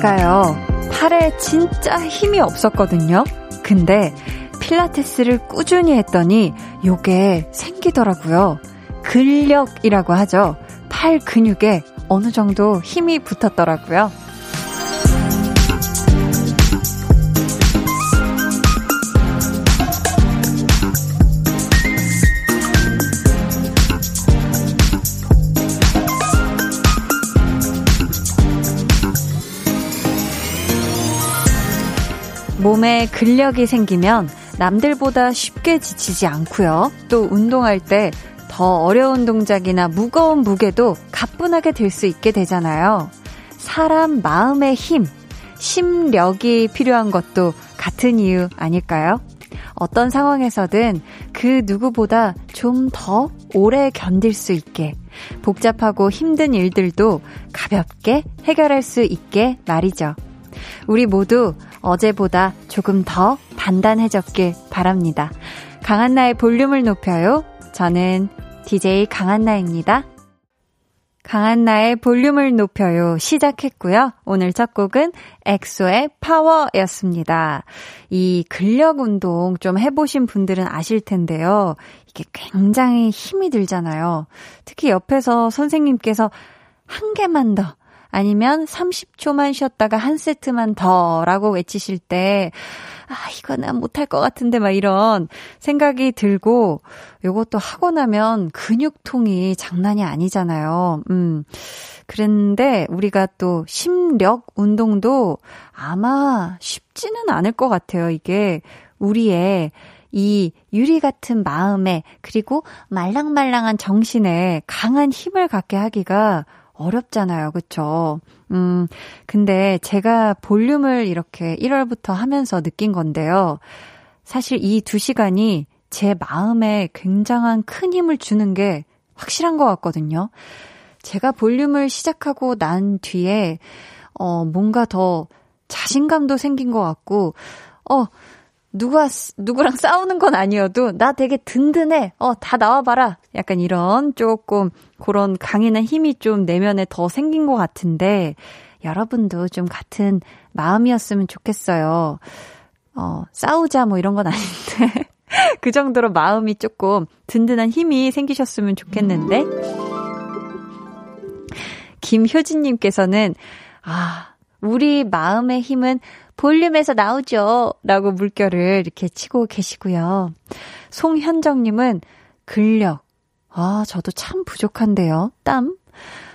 제가요, 팔에 진짜 힘이 없었거든요. 근데 필라테스를 꾸준히 했더니 요게 생기더라고요. 근력이라고 하죠. 팔 근육에 어느 정도 힘이 붙었더라고요. 몸에 근력이 생기면 남들보다 쉽게 지치지 않고요. 또 운동할 때 더 어려운 동작이나 무거운 무게도 가뿐하게 들 수 있게 되잖아요. 사람 마음의 힘, 심력이 필요한 것도 같은 이유 아닐까요? 어떤 상황에서든 그 누구보다 좀 더 오래 견딜 수 있게 복잡하고 힘든 일들도 가볍게 해결할 수 있게 말이죠. 우리 모두 어제보다 조금 더 단단해졌길 바랍니다. 강한나의 볼륨을 높여요. 저는 DJ 강한나입니다. 강한나의 볼륨을 높여요 시작했고요. 오늘 첫 곡은 엑소의 파워였습니다. 이 근력 운동 좀 해보신 분들은 아실 텐데요. 이게 굉장히 힘이 들잖아요. 특히 옆에서 선생님께서 한 개만 더, 아니면 30초만 쉬었다가 한 세트만 더 라고 외치실 때, 아, 이거 는 못할 것 같은데, 막 이런 생각이 들고, 요것도 하고 나면 근육통이 장난이 아니잖아요. 음. 그랬는데, 우리가 또 심력 운동도 아마 쉽지는 않을 것 같아요. 이게 우리의 이 유리 같은 마음에, 그리고 말랑말랑한 정신에 강한 힘을 갖게 하기가 어렵잖아요. 그쵸? 음, 근데 제가 볼륨을 이렇게 1월부터 하면서 느낀 건데요. 사실 이 두 시간이 제 마음에 굉장한 큰 힘을 주는 게 확실한 것 같거든요. 제가 볼륨을 시작하고 난 뒤에, 어, 뭔가 더 자신감도 생긴 것 같고, 어, 누가, 누구랑 싸우는 건 아니어도 나 되게 든든해. 어, 다 나와 봐라. 약간 이런 조금 그런 강인한 힘이 좀 내면에 더 생긴 것 같은데 여러분도 좀 같은 마음이었으면 좋겠어요. 어, 싸우자 뭐 이런 건 아닌데 그 정도로 마음이 조금 든든한 힘이 생기셨으면 좋겠는데 김효진님께서는 아, 우리 마음의 힘은 볼륨에서 나오죠. 라고 물결을 이렇게 치고 계시고요. 송현정님은 근력. 아, 저도 참 부족한데요. 땀.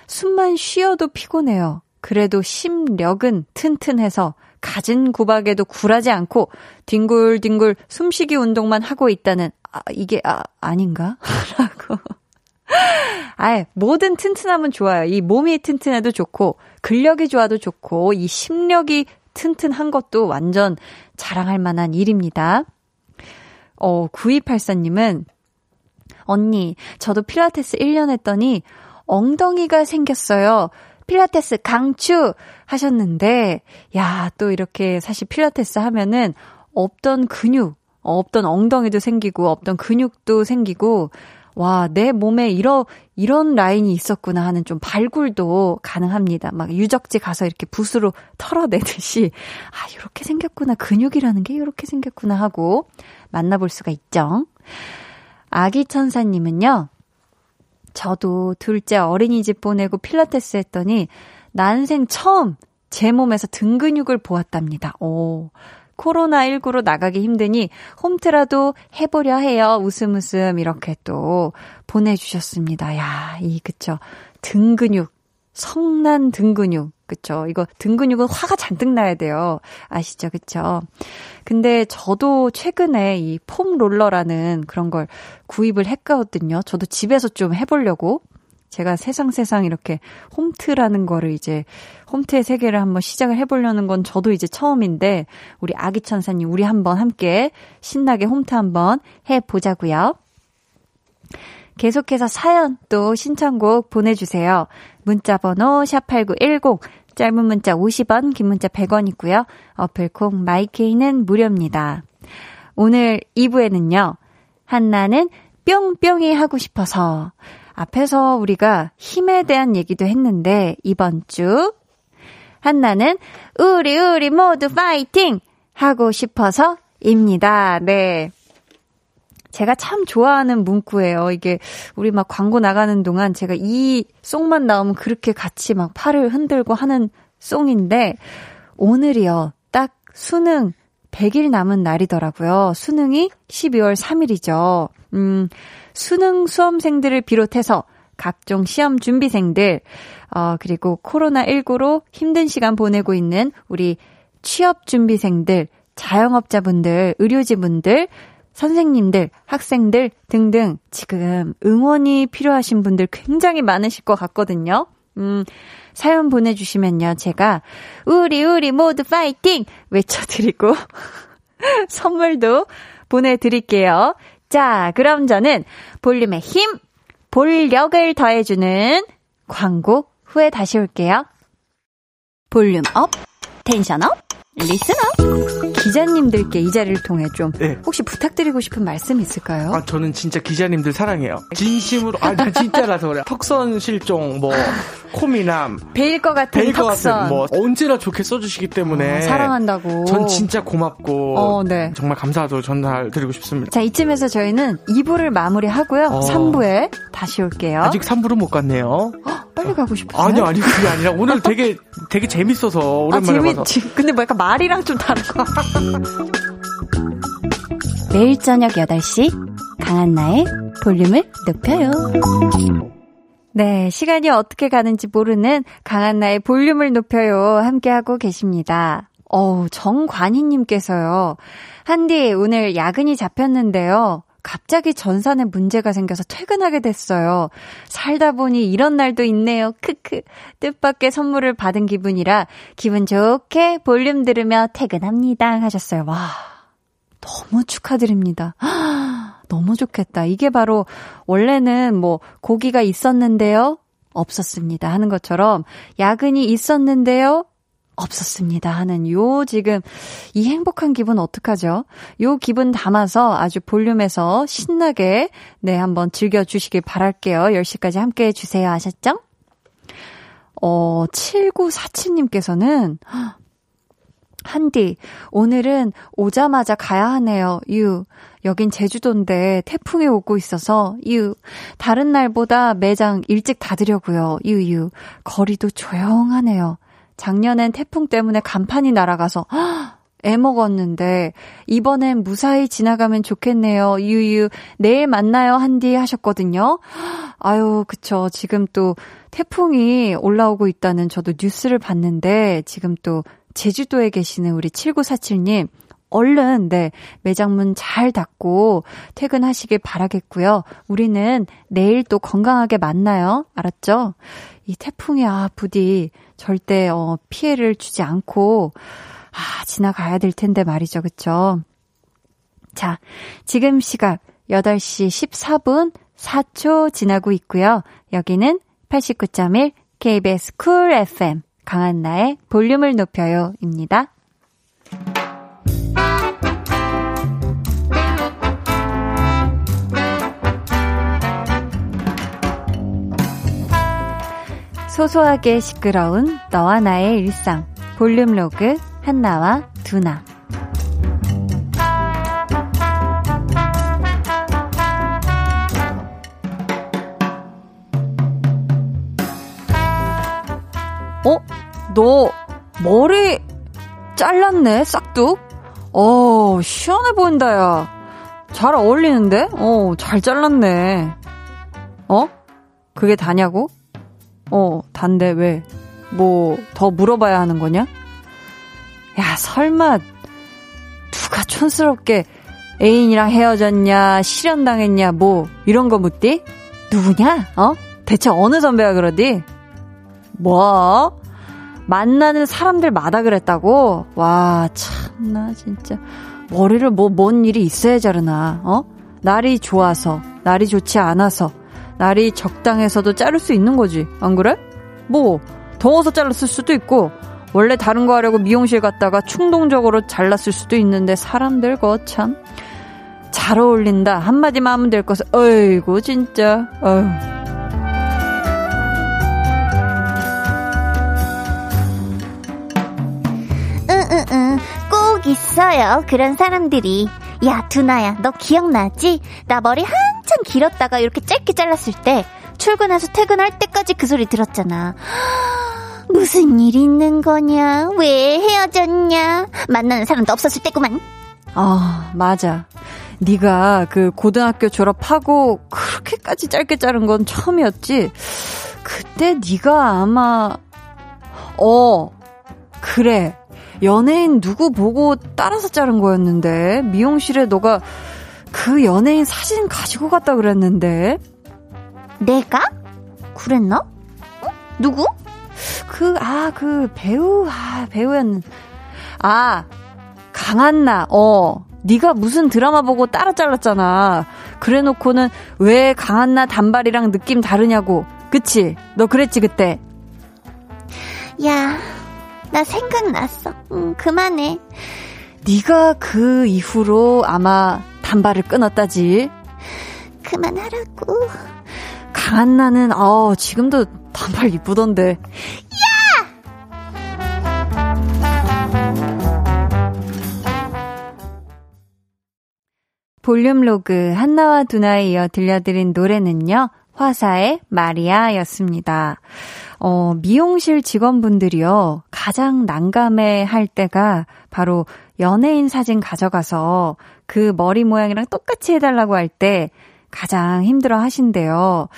숨만 쉬어도 피곤해요. 그래도 심력은 튼튼해서 가진 구박에도 굴하지 않고 뒹굴뒹굴 숨쉬기 운동만 하고 있다는 아, 이게 아, 아닌가? 라고. 아, 뭐든 튼튼하면 좋아요. 이 몸이 튼튼해도 좋고 근력이 좋아도 좋고 이 심력이 튼튼한 것도 완전 자랑할 만한 일입니다. 어, 9284님은 언니, 저도 필라테스 1년 했더니 엉덩이가 생겼어요. 필라테스 강추 하셨는데, 야, 또 이렇게 사실 필라테스 하면은 없던 근육, 없던 엉덩이도 생기고, 없던 근육도 생기고, 와, 내 몸에 이런, 이런 라인이 있었구나 하는 좀 발굴도 가능합니다. 막 유적지 가서 이렇게 붓으로 털어내듯이, 아, 이렇게 생겼구나. 근육이라는 게 이렇게 생겼구나 하고 만나볼 수가 있죠. 아기 천사님은요, 저도 둘째 어린이집 보내고 필라테스 했더니 난생 처음 제 몸에서 등 근육을 보았답니다. 오. 코로나19로 나가기 힘드니 홈트라도 해보려 해요. 웃음 웃음 이렇게 또 보내주셨습니다. 야, 이, 그쵸. 등 근육. 성난 등 근육. 그쵸. 이거 등 근육은 화가 잔뜩 나야 돼요. 아시죠? 그쵸. 근데 저도 최근에 이 폼 롤러라는 그런 걸 구입을 했거든요. 저도 집에서 좀 해보려고. 제가 세상 세상 이렇게 홈트라는 거를 이제 홈트의 세계를 한번 시작을 해보려는 건 저도 이제 처음인데 우리 아기 천사님 우리 한번 함께 신나게 홈트 한번 해보자고요. 계속해서 사연 또 신청곡 보내주세요. 문자번호 샵8910 짧은 문자 50원 긴 문자 100원이고요. 어플콩 마이케이는 무료입니다. 오늘 2부에는요. 한나는 뿅뿅이 하고 싶어서 앞에서 우리가 힘에 대한 얘기도 했는데 이번 주 한나는 우리 우리 모두 파이팅 하고 싶어서입니다. 네. 제가 참 좋아하는 문구예요. 이게 우리 막 광고 나가는 동안 제가 이 송만 나오면 그렇게 같이 막 팔을 흔들고 하는 송인데 오늘이요. 딱 수능 100일 남은 날이더라고요. 수능이 12월 3일이죠. 음, 수능 수험생들을 비롯해서 각종 시험 준비생들, 어, 그리고 코로나19로 힘든 시간 보내고 있는 우리 취업 준비생들, 자영업자분들, 의료진분들, 선생님들, 학생들 등등 지금 응원이 필요하신 분들 굉장히 많으실 것 같거든요. 음, 사연 보내주시면요. 제가, 우리, 우리 모두 파이팅! 외쳐드리고, 선물도 보내드릴게요. 자, 그럼 저는 볼륨의 힘, 볼력을 더해주는 광고 후에 다시 올게요. volume up, tension up, listener 기자님들께 이 자리를 통해 좀 네. 혹시 부탁드리고 싶은 말씀 있을까요? 아 저는 진짜 기자님들 사랑해요. 진심으로 아 나 진짜라서 그래. 턱선 실종 뭐 꽃미남 베일 것 같은 베일 턱선 같은, 뭐 언제나 좋게 써주시기 때문에 어, 사랑한다고. 전 진짜 고맙고 어, 네. 정말 감사도 전달드리고 싶습니다. 자 이쯤에서 저희는 2부를 마무리하고요. 어. 3부에 다시 올게요. 아직 3부를 못 갔네요. 빨리 가고 싶어요. 아니요, 아니 그게 아니라 오늘 되게 되게 재밌어서 오랜만에 아, 재밌, 봐서. 근데 뭐 약간 말이랑 좀 다른 거. 매일 저녁 8시 강한나의 볼륨을 높여요. 네, 시간이 어떻게 가는지 모르는 강한나의 볼륨을 높여요. 함께하고 계십니다. 어우, 정관희님께서요. 한디, 오늘 야근이 잡혔는데요. 갑자기 전산에 문제가 생겨서 퇴근하게 됐어요. 살다 보니 이런 날도 있네요. 크크. 뜻밖의 선물을 받은 기분이라 기분 좋게 볼륨 들으며 퇴근합니다. 하셨어요. 와. 너무 축하드립니다. 너무 좋겠다. 이게 바로 원래는 뭐 고기가 있었는데요. 없었습니다. 하는 것처럼 야근이 있었는데요. 없었습니다 하는 요 지금 이 행복한 기분 어떡하죠? 요 기분 담아서 아주 볼륨에서 신나게 네 한번 즐겨 주시길 바랄게요. 10시까지 함께 해 주세요. 아셨죠? 어 7947님께서는 한디 오늘은 오자마자 가야 하네요. 유 여긴 제주도인데 태풍이 오고 있어서 유 다른 날보다 매장 일찍 닫으려고요. 유유 거리도 조용하네요. 작년엔 태풍 때문에 간판이 날아가서 애 먹었는데 이번엔 무사히 지나가면 좋겠네요. 유유 내일 만나요 한디 하셨거든요. 아유 그쵸 지금 또 태풍이 올라오고 있다는 저도 뉴스를 봤는데 지금 또 제주도에 계시는 우리 7947님 얼른 네 매장 문 잘 닫고 퇴근하시길 바라겠고요. 우리는 내일 또 건강하게 만나요. 알았죠? 이 태풍이 아 부디 절대 어 피해를 주지 않고 아 지나가야 될 텐데 말이죠. 그쵸 자, 지금 시각 8시 14분 4초 지나고 있고요. 여기는 89.1 KBS 쿨 FM 강한나의 볼륨을 높여요입니다. 소소하게 시끄러운 너와 나의 일상 볼륨 로그 한나와 두나 어? 너 머리 잘랐네 싹둑? 어 시원해 보인다 야. 잘 어울리는데? 어 잘 잘랐네. 어? 그게 다냐고? 어, 단데 왜? 뭐, 더 물어봐야 하는 거냐? 야, 설마, 누가 촌스럽게 애인이랑 헤어졌냐, 실현당했냐, 뭐, 이런 거 묻디? 누구냐? 어? 대체 어느 선배가 그러디? 뭐? 만나는 사람들마다 그랬다고? 와, 참나, 진짜. 머리를 뭐, 뭔 일이 있어야 자르나, 어? 날이 좋아서, 날이 좋지 않아서, 날이 적당해서도 자를 수 있는 거지. 안 그래? 뭐, 더워서 잘랐을 수도 있고, 원래 다른 거 하려고 미용실 갔다가 충동적으로 잘랐을 수도 있는데, 사람들 거 참. 잘 어울린다. 한마디만 하면 될 것을, 어이구, 진짜, 어휴. 꼭 있어요. 그런 사람들이. 야, 두나야, 너 기억나지? 나 머리 한참 길었다가 이렇게 짧게 잘랐을 때 출근해서 퇴근할 때까지 그 소리 들었잖아. 무슨 일 있는 거냐? 왜 헤어졌냐? 만나는 사람도 없었을 때구만. 아, 맞아. 네가 그 고등학교 졸업하고 그렇게까지 짧게 자른 건 처음이었지. 그때 네가 아마 어 그래 연예인 누구 보고 따라서 자른 거였는데 미용실에 너가 그 연예인 사진 가지고 갔다 그랬는데 내가 그랬나? 어? 누구? 그 아그 그 배우 아 배우였는 아 강한나 어 네가 무슨 드라마 보고 따라 잘랐잖아. 그래놓고는 왜 강한나 단발이랑 느낌 다르냐고. 그치? 너 그랬지 그때. 야, 나 생각났어. 응, 그만해. 네가 그 이후로 아마 단발을 끊었다지. 그만하라고. 강한나는 어 지금도 단발 이쁘던데. 볼륨 로그 한나와 두나에 이어 들려드린 노래는요. 화사의 마리아였습니다. 어, 미용실 직원분들이요. 가장 난감해 할 때가 바로 연예인 사진 가져가서 그 머리 모양이랑 똑같이 해달라고 할 때 가장 힘들어 하신대요.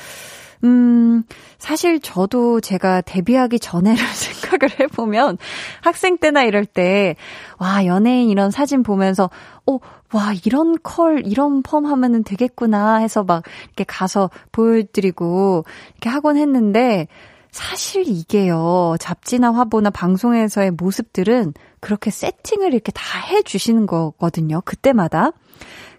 음, 사실 저도 제가 데뷔하기 전에를 생각을 해보면 학생 때나 이럴 때, 와, 연예인 이런 사진 보면서, 어, 와, 이런 컬, 이런 펌 하면은 되겠구나 해서 막 이렇게 가서 보여드리고 이렇게 하곤 했는데, 사실 이게요, 잡지나 화보나 방송에서의 모습들은 그렇게 세팅을 이렇게 다 해주시는 거거든요. 그때마다.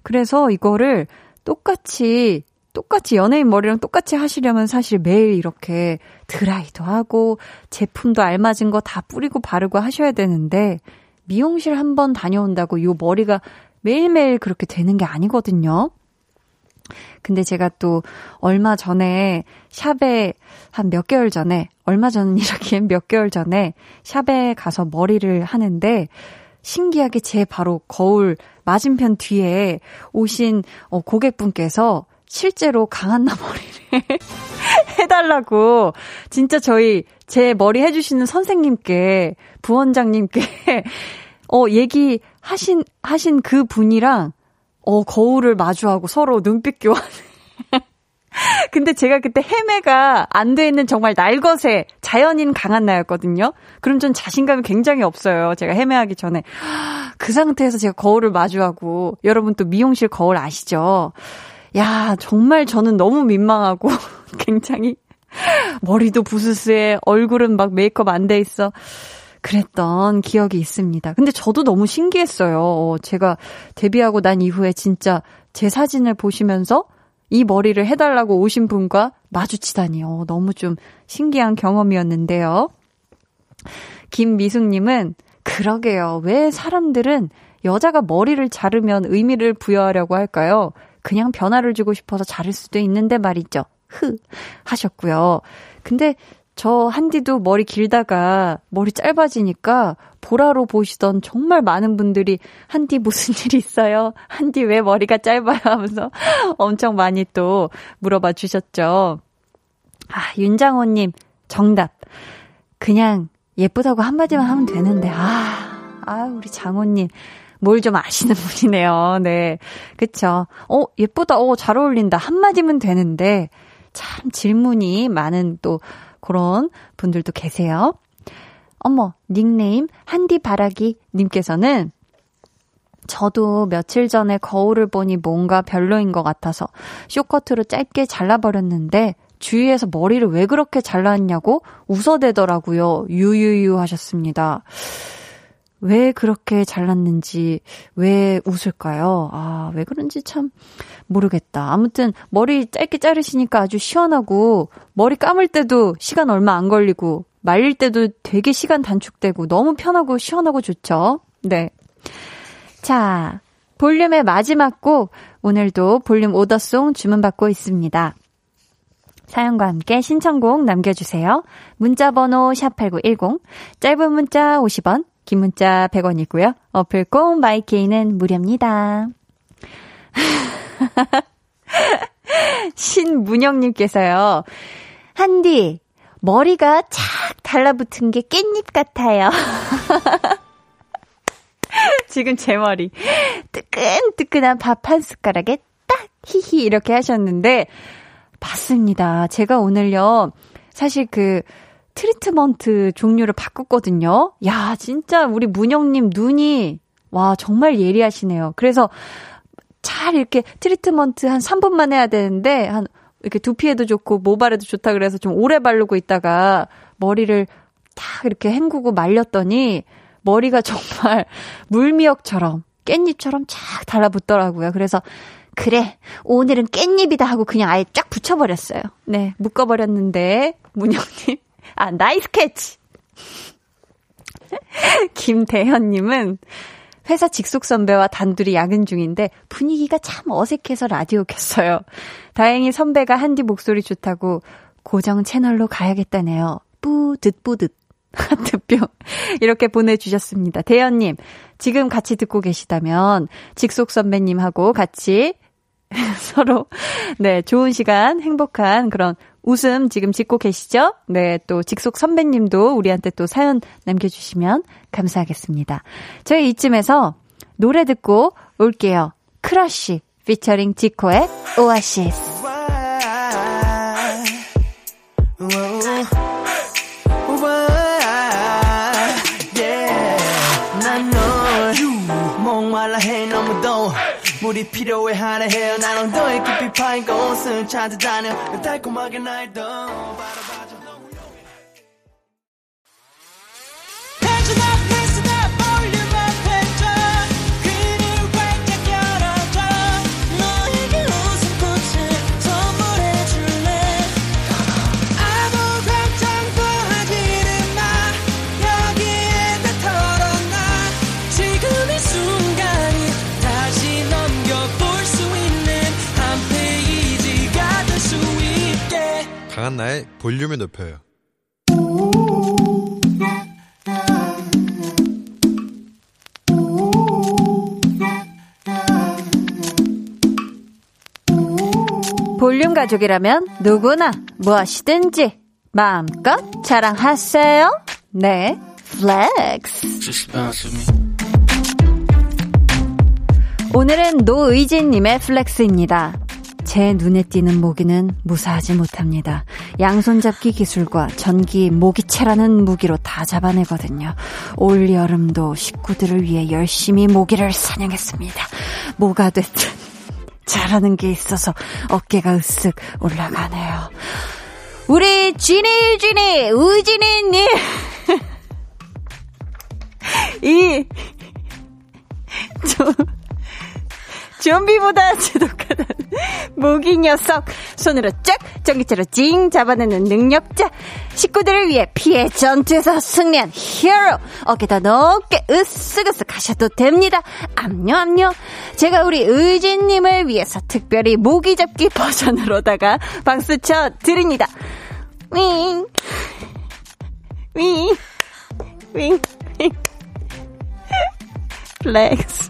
그래서 이거를 똑같이 똑같이 연예인 머리랑 똑같이 하시려면 사실 매일 이렇게 드라이도 하고 제품도 알맞은 거 다 뿌리고 바르고 하셔야 되는데 미용실 한 번 다녀온다고 요 머리가 매일매일 그렇게 되는 게 아니거든요. 근데 제가 또 얼마 전에 샵에 한 몇 개월 전에 얼마 전이라기엔 몇 개월 전에 샵에 가서 머리를 하는데 신기하게 제 바로 거울 맞은편 뒤에 오신 어, 고객분께서 실제로 강한나 머리를 해달라고 진짜 저희 제 머리 해주시는 선생님께 부원장님께 어 얘기 하신 하신 그 분이랑 어 거울을 마주하고 서로 눈빛 교환. 근데 제가 그때 헤매가 안 돼 있는 정말 날것의 자연인 강한나였거든요. 그럼 전 자신감이 굉장히 없어요. 제가 헤매하기 전에. 그 상태에서 제가 거울을 마주하고 여러분 또 미용실 거울 아시죠? 야, 정말 저는 너무 민망하고 굉장히 머리도 부스스해, 얼굴은 막 메이크업 안 돼 있어. 그랬던 기억이 있습니다. 근데 저도 너무 신기했어요. 제가 데뷔하고 난 이후에 진짜 제 사진을 보시면서 이 머리를 해달라고 오신 분과 마주치다니요. 너무 좀 신기한 경험이었는데요. 김미숙님은 그러게요. 왜 사람들은 여자가 머리를 자르면 의미를 부여하려고 할까요? 그냥 변화를 주고 싶어서 자를 수도 있는데 말이죠. 흐 하셨고요. 근데 저 한디도 머리 길다가 머리 짧아지니까 보라로 보시던 정말 많은 분들이 한디 무슨 일 있어요? 한디 왜 머리가 짧아요? 하면서 엄청 많이 또 물어봐 주셨죠. 아, 윤장호님, 정답. 그냥 예쁘다고 한마디만 하면 되는데, 아, 아, 우리 장호님. 뭘 좀 아시는 분이네요. 네. 그쵸. 어, 예쁘다. 어, 잘 어울린다. 한마디면 되는데, 참 질문이 많은 또 그런 분들도 계세요. 어머, 닉네임 한디바라기 님께서는 저도 며칠 전에 거울을 보니 뭔가 별로인 것 같아서 쇼커트로 짧게 잘라버렸는데 주위에서 머리를 왜 그렇게 잘랐냐고 웃어대더라고요. 유유유 하셨습니다. 왜 그렇게 잘났는지, 왜 웃을까요? 아, 왜 그런지 참 모르겠다. 아무튼 머리 짧게 자르시니까 아주 시원하고, 머리 감을 때도 시간 얼마 안 걸리고, 말릴 때도 되게 시간 단축되고, 너무 편하고 시원하고 좋죠? 네. 자, 볼륨의 마지막 곡, 오늘도 볼륨 오더송 주문받고 있습니다. 사연과 함께 신청곡 남겨주세요. 문자번호 샵8910, 짧은 문자 50원, 긴 문자 100원이고요. 어플 콩 마이케이는 무료입니다. 신문영님께서요. 한디, 머리가 착 달라붙은 게 깻잎 같아요. 지금 제 머리. 뜨끈뜨끈한 밥 한 숟가락에 딱 히히 이렇게 하셨는데, 맞습니다. 제가 오늘요, 사실 그, 트리트먼트 종류를 바꿨거든요. 야, 진짜 우리 문영님 눈이, 와, 정말 예리하시네요. 그래서 잘 이렇게 트리트먼트 한 3분만 해야 되는데, 한, 이렇게 두피에도 좋고 모발에도 좋다 그래서 좀 오래 바르고 있다가 머리를 탁 이렇게 헹구고 말렸더니 머리가 정말 물미역처럼 깻잎처럼 쫙 달라붙더라고요. 그래서 그래 오늘은 깻잎이다 하고 그냥 아예 쫙 붙여버렸어요. 네 묶어버렸는데 문영님 아 nice catch. 김대현님은 회사 직속 선배와 단둘이 야근 중인데 분위기가 참 어색해서 라디오 켰어요. 다행히 선배가 한디 목소리 좋다고 고정 채널로 가야겠다네요. 뿌듯 뿌듯. 하트뿅. 이렇게 보내주셨습니다. 대현님, 지금 같이 듣고 계시다면, 직속 선배님하고 같이 서로, 네, 좋은 시간, 행복한 그런 웃음 지금 짓고 계시죠? 네, 또 직속 선배님도 우리한테 또 사연 남겨주시면 감사하겠습니다. 저희 이쯤에서 노래 듣고 올게요. 크러쉬, 피처링 지코의 오아시스. 물이 필요해 하나 해요 난 엉덩이 깊이 파인 곳은 찾아다녀. 달콤하게 날도 바라봐줘 높여요. 볼륨 가족이라면 누구나 무엇이든지 마음껏 자랑하세요. 네, flex. 오늘은 노의진님의 flex입니다. 제 눈에 띄는 모기는 무사하지 못합니다. 양손잡기 기술과 전기 모기채라는 무기로 다 잡아내거든요. 올 여름도 식구들을 위해 열심히 모기를 사냥했습니다. 뭐가 됐든 잘하는 게 있어서 어깨가 으쓱 올라가네요. 우리 지니 지니 우지니님 이 저, 좀비보다 지독하다 모기 녀석. 손으로 쫙 전기차로 찡 잡아내는 능력자. 식구들을 위해 피해 전투에서 승리한 히어로. 어깨다 높게 으쓱으쓱 하셔도 됩니다. 암요 암요 제가 우리 의진님을 위해서 특별히 모기 잡기 버전으로다가 박수 쳐 드립니다. 윙. 윙, 윙, 윙. flex.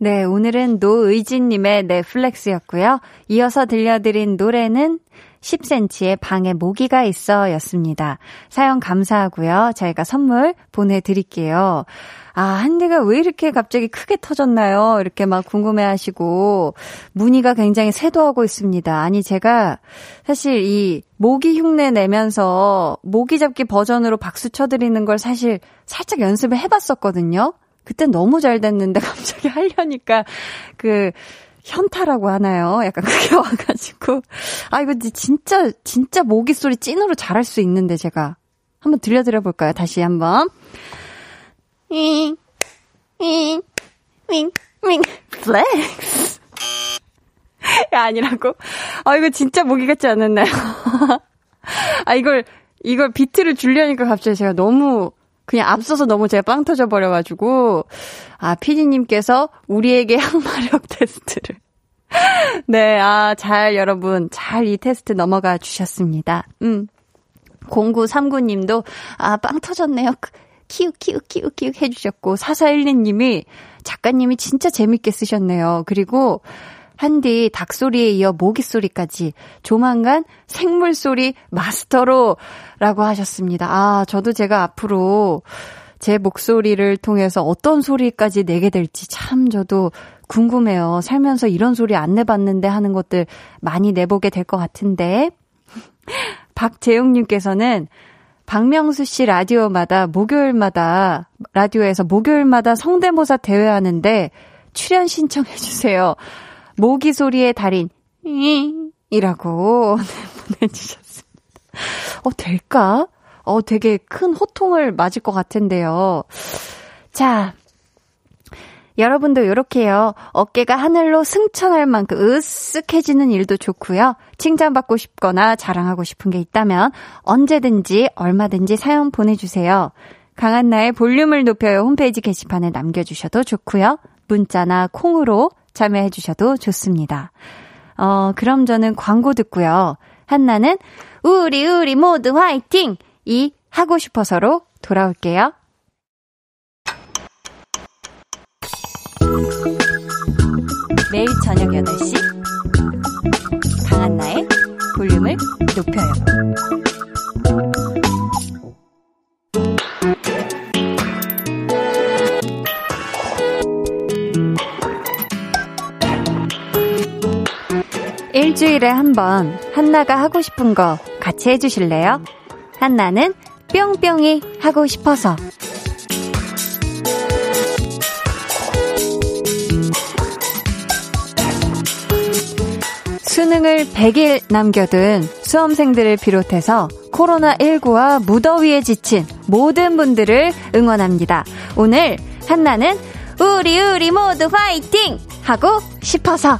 네, 오늘은 노의진님의 네, flex였고요. 이어서 들려드린 노래는 10cm의 방에 모기가 있어 였습니다. 사연 감사하고요. 저희가 선물 보내드릴게요. 아, 한디가 왜 이렇게 갑자기 크게 터졌나요? 이렇게 막 궁금해 하시고, 문의가 굉장히 쇄도하고 있습니다. 아니, 제가 사실 이 모기 흉내 내면서 모기 잡기 버전으로 박수 쳐드리는 걸 사실 살짝 연습을 해봤었거든요. 그땐 너무 잘 됐는데 갑자기 하려니까 그 현타라고 하나요? 약간 그게 와가지고 아 이거 진짜 진짜 모기 소리 찐으로 잘할 수 있는데 제가 한번 들려드려 볼까요? 다시 한번 윙윙윙윙 flex 야 아니라고? 아 이거 진짜 모기 같지 않았나요? 아 이걸 이걸 비트를 줄려니까 갑자기 제가 너무 그냥 앞서서 너무 제가 빵 터져버려가지고, 아, 피디님께서 우리에게 항마력 테스트를. 네, 아, 잘 여러분, 잘 이 테스트 넘어가 주셨습니다. 음. 0939님도, 아, 빵 터졌네요. 키읔, 키읔, 키읔, 키읔 해주셨고, 4412님이 작가님이 진짜 재밌게 쓰셨네요. 그리고 한디 닭소리에 이어 모기 소리까지 조만간 생물 소리 마스터로 라고 하셨습니다. 아, 저도 제가 앞으로 제 목소리를 통해서 어떤 소리까지 내게 될지 참 저도 궁금해요. 살면서 이런 소리 안 내봤는데 하는 것들 많이 내보게 될 것 같은데. 박재용님께서는 박명수 씨 라디오마다 목요일마다 라디오에서 목요일마다 성대모사 대회하는데 출연 신청해 주세요. 모기 소리의 달인 이라고 보내주셨습니다. 어 될까? 어 되게 큰 호통을 맞을 것 같은데요. 자, 여러분도 이렇게요. 어깨가 하늘로 승천할 만큼 으쓱해지는 일도 좋고요. 칭찬받고 싶거나 자랑하고 싶은 게 있다면 언제든지 얼마든지 사연 보내주세요. 강한나의 볼륨을 높여요 홈페이지 게시판에 남겨주셔도 좋고요. 문자나 콩으로 참여해 주셔도 좋습니다. 어, 그럼 저는 광고 듣고요. 한나는 우리 우리 모두 화이팅! 이 하고 싶어서로 돌아올게요. 매일 저녁 8시 강한나의 볼륨을 높여요. 일주일에 한 번 한나가 하고 싶은 거 같이 해주실래요? 한나는 뿅뿅이 하고 싶어서 수능을 100일 남겨둔 수험생들을 비롯해서 코로나19와 무더위에 지친 모든 분들을 응원합니다. 오늘 한나는 우리 우리 모두 화이팅! 하고 싶어서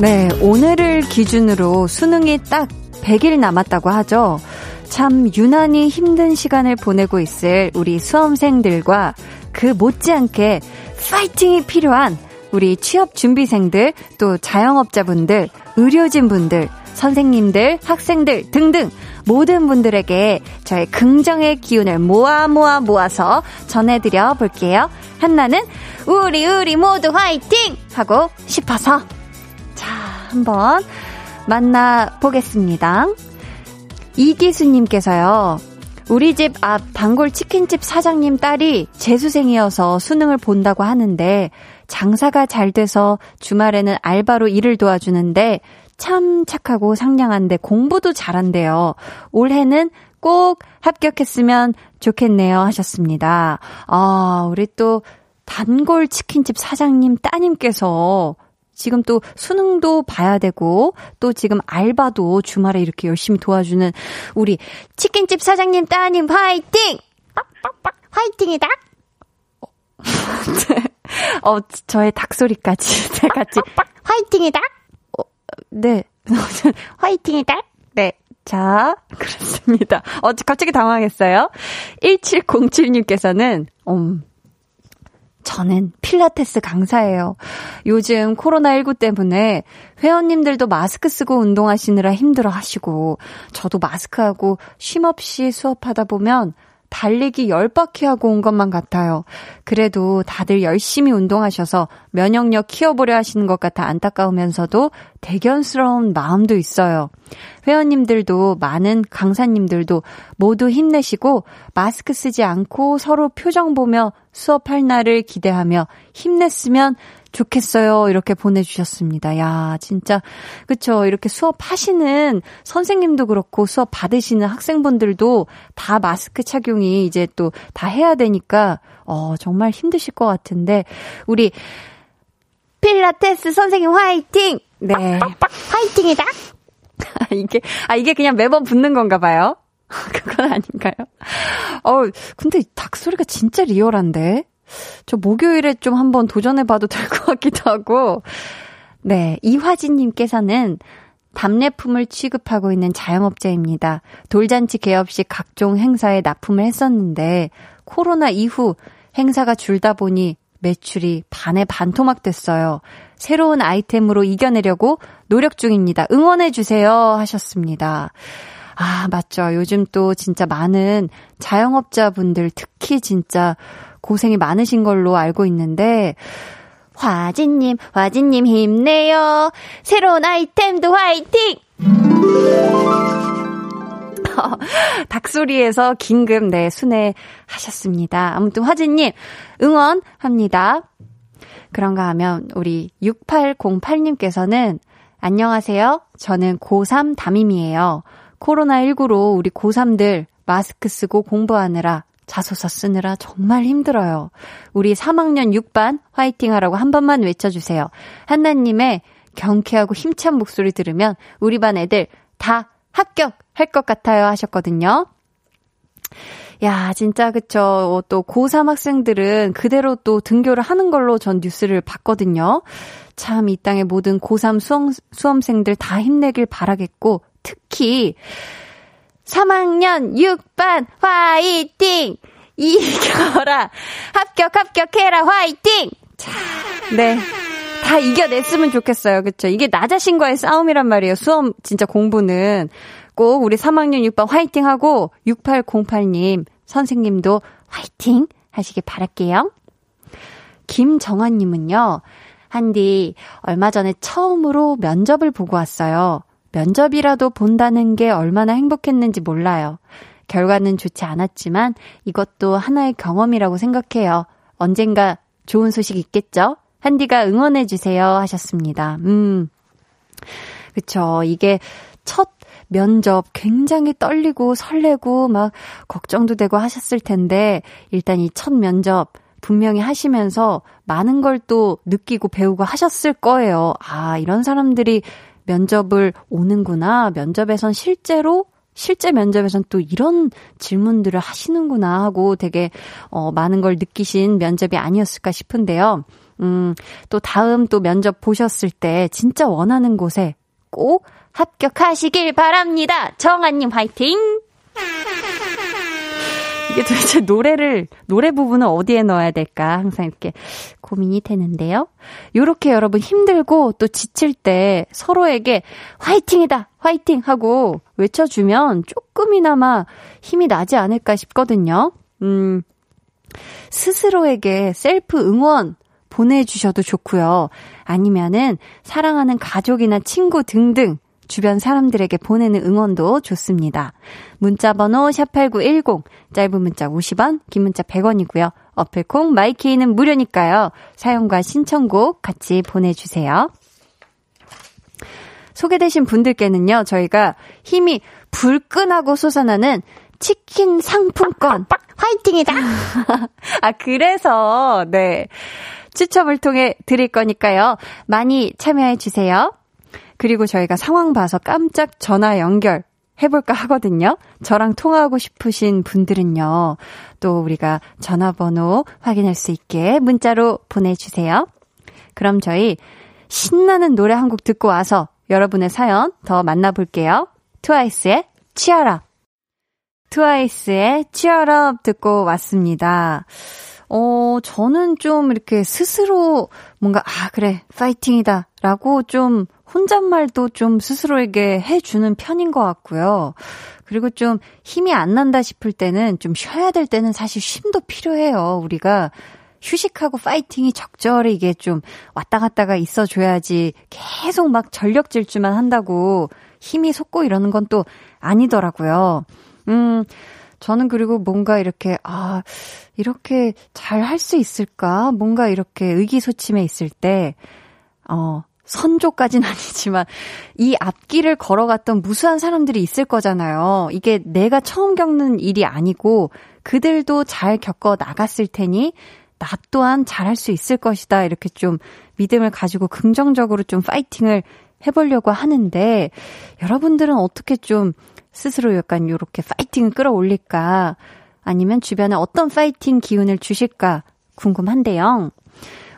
네, 오늘을 기준으로 수능이 딱 100일 남았다고 하죠. 참 유난히 힘든 시간을 보내고 있을 우리 수험생들과 그 못지않게 파이팅이 필요한 우리 취업 준비생들, 또 자영업자분들, 의료진분들, 선생님들, 학생들 등등 모든 분들에게 저의 긍정의 기운을 모아 모아 모아서 전해드려 볼게요. 한나는 우리 우리 모두 화이팅! 하고 싶어서 자 한번 만나보겠습니다. 이기수님께서요. 우리 집 앞 단골 치킨집 사장님 딸이 재수생이어서 수능을 본다고 하는데 장사가 잘 돼서 주말에는 알바로 일을 도와주는데 참 착하고 상냥한데 공부도 잘한대요. 올해는 꼭 합격했으면 좋겠네요 하셨습니다. 아, 우리 또 단골 치킨집 사장님 따님께서 지금 또 수능도 봐야 되고 또 지금 알바도 주말에 이렇게 열심히 도와주는 우리 치킨집 사장님 따님 화이팅! 화이팅이다. 어, 저의 닭 소리까지 같이 화이팅이다. 어, 네. 화이팅이다. 네. 자, 그렇습니다. 어, 갑자기 당황했어요. 1707님께서는, 음, 저는 필라테스 강사예요. 요즘 코로나19 때문에 회원님들도 마스크 쓰고 운동하시느라 힘들어 하시고, 저도 마스크하고 쉼없이 수업하다 보면 달리기 10바퀴 하고 온 것만 같아요. 그래도 다들 열심히 운동하셔서 면역력 키워보려 하시는 것 같아 안타까우면서도 대견스러운 마음도 있어요. 회원님들도 많은 강사님들도 모두 힘내시고 마스크 쓰지 않고 서로 표정 보며 수업할 날을 기대하며 힘냈으면 좋겠어요. 이렇게 보내주셨습니다. 야, 진짜, 그쵸. 이렇게 수업하시는 선생님도 그렇고 수업 받으시는 학생분들도 다 마스크 착용이 이제 또 다 해야 되니까, 어, 정말 힘드실 것 같은데, 우리, 필라테스 선생님 화이팅! 네. 화이팅이다! 이게, 아, 이게 그냥 매번 붙는 건가 봐요. 그건 아닌가요? 어, 근데 닭 소리가 진짜 리얼한데? 저 목요일에 좀 한번 도전해봐도 될 것 같기도 하고. 네, 이화진님께서는 답례품을 취급하고 있는 자영업자입니다. 돌잔치 개업식 각종 행사에 납품을 했었는데 코로나 이후 행사가 줄다 보니 매출이 반에 반토막 됐어요. 새로운 아이템으로 이겨내려고 노력 중입니다. 응원해주세요. 하셨습니다. 아, 맞죠. 요즘 또 진짜 많은 자영업자분들 특히 진짜 고생이 많으신 걸로 알고 있는데, 화진님, 화진님 힘내요. 새로운 아이템도 화이팅! 닭소리에서 긴급 네 순회하셨습니다. 아무튼 화진님 응원합니다. 그런가 하면 우리 6808님께서는 안녕하세요. 저는 고3 담임이에요. 코로나19로 우리 고3들 마스크 쓰고 공부하느라 자소서 쓰느라 정말 힘들어요. 우리 3학년 6반 화이팅 하라고 한 번만 외쳐주세요. 한나님의 경쾌하고 힘찬 목소리 들으면 우리 반 애들 다 합격할 것 같아요 하셨거든요. 야, 진짜 그쵸. 어, 또 고3 학생들은 그대로 또 등교를 하는 걸로 전 뉴스를 봤거든요. 참 이 땅의 모든 고3 수험, 수험생들 다 힘내길 바라겠고, 특히 3학년 6반 화이팅! 이겨라! 합격, 합격해라! 화이팅! 자, 네. 다 이겨냈으면 좋겠어요. 그쵸? 이게 나 자신과의 싸움이란 말이에요. 수험 진짜 공부는. 꼭 우리 3학년 6반 화이팅 하고 6808님 선생님도 화이팅 하시길 바랄게요. 김정환님은요. 한디 얼마 전에 처음으로 면접을 보고 왔어요. 면접이라도 본다는 게 얼마나 행복했는지 몰라요. 결과는 좋지 않았지만 이것도 하나의 경험이라고 생각해요. 언젠가 좋은 소식 있겠죠? 한디가 응원해주세요 하셨습니다. 음. 그쵸. 이게 첫 면접 굉장히 떨리고 설레고 막 걱정도 되고 하셨을 텐데 일단 이 첫 면접 분명히 하시면서 많은 걸 또 느끼고 배우고 하셨을 거예요. 아, 이런 사람들이 면접을 오는구나. 면접에선 실제로 실제 면접에선 또 이런 질문들을 하시는구나 하고 되게 어 많은 걸 느끼신 면접이 아니었을까 싶은데요. 음, 또 다음 또 면접 보셨을 때 진짜 원하는 곳에 꼭 합격하시길 바랍니다. 정아님 화이팅! 이게 도대체 노래를, 노래 부분은 어디에 넣어야 될까? 항상 이렇게 고민이 되는데요. 요렇게 여러분 힘들고 또 지칠 때 서로에게 화이팅이다! 화이팅! 하고 외쳐주면 조금이나마 힘이 나지 않을까 싶거든요. 음, 스스로에게 셀프 응원 보내주셔도 좋고요. 아니면은 사랑하는 가족이나 친구 등등 주변 사람들에게 보내는 응원도 좋습니다. 문자 번호 샵8910 짧은 문자 50원, 긴 문자 100원이고요. 어플콩 마이케이는 무료니까요. 사용과 신청곡 같이 보내 주세요. 소개되신 분들께는요, 저희가 힘이 불끈하고 솟아나는 치킨 상품권 화이팅이다! 아, 그래서, 네. 추첨을 통해 드릴 거니까요. 많이 참여해 주세요. 그리고 저희가 상황 봐서 깜짝 전화 연결 해볼까 하거든요. 저랑 통화하고 싶으신 분들은요. 또 우리가 전화번호 확인할 수 있게 문자로 보내주세요. 그럼 저희 신나는 노래 한 곡 듣고 와서 여러분의 사연 더 만나볼게요. 트와이스의 치아라. 트와이스의 치아라 듣고 왔습니다. 어, 저는 좀 이렇게 스스로 뭔가, 아, 그래, 파이팅이다. 라고 좀 혼잣말도 좀 스스로에게 해주는 편인 것 같고요. 그리고 좀 힘이 안 난다 싶을 때는 좀 쉬어야 될 때는 사실 쉼도 필요해요. 우리가 휴식하고 파이팅이 적절히 이게 좀 왔다 갔다가 있어줘야지 계속 막 전력 질주만 한다고 힘이 솟고 이러는 건 또 아니더라고요. 음, 저는 그리고 뭔가 이렇게, 아, 이렇게 잘 할 수 있을까? 뭔가 이렇게 의기소침해 있을 때, 어, 선조까진 아니지만 이 앞길을 걸어갔던 무수한 사람들이 있을 거잖아요. 이게 내가 처음 겪는 일이 아니고 그들도 잘 겪어 나갔을 테니 나 또한 잘할 수 있을 것이다. 이렇게 좀 믿음을 가지고 긍정적으로 좀 파이팅을 해보려고 하는데 여러분들은 어떻게 좀 스스로 약간 요렇게 파이팅을 끌어올릴까 아니면 주변에 어떤 파이팅 기운을 주실까 궁금한데요.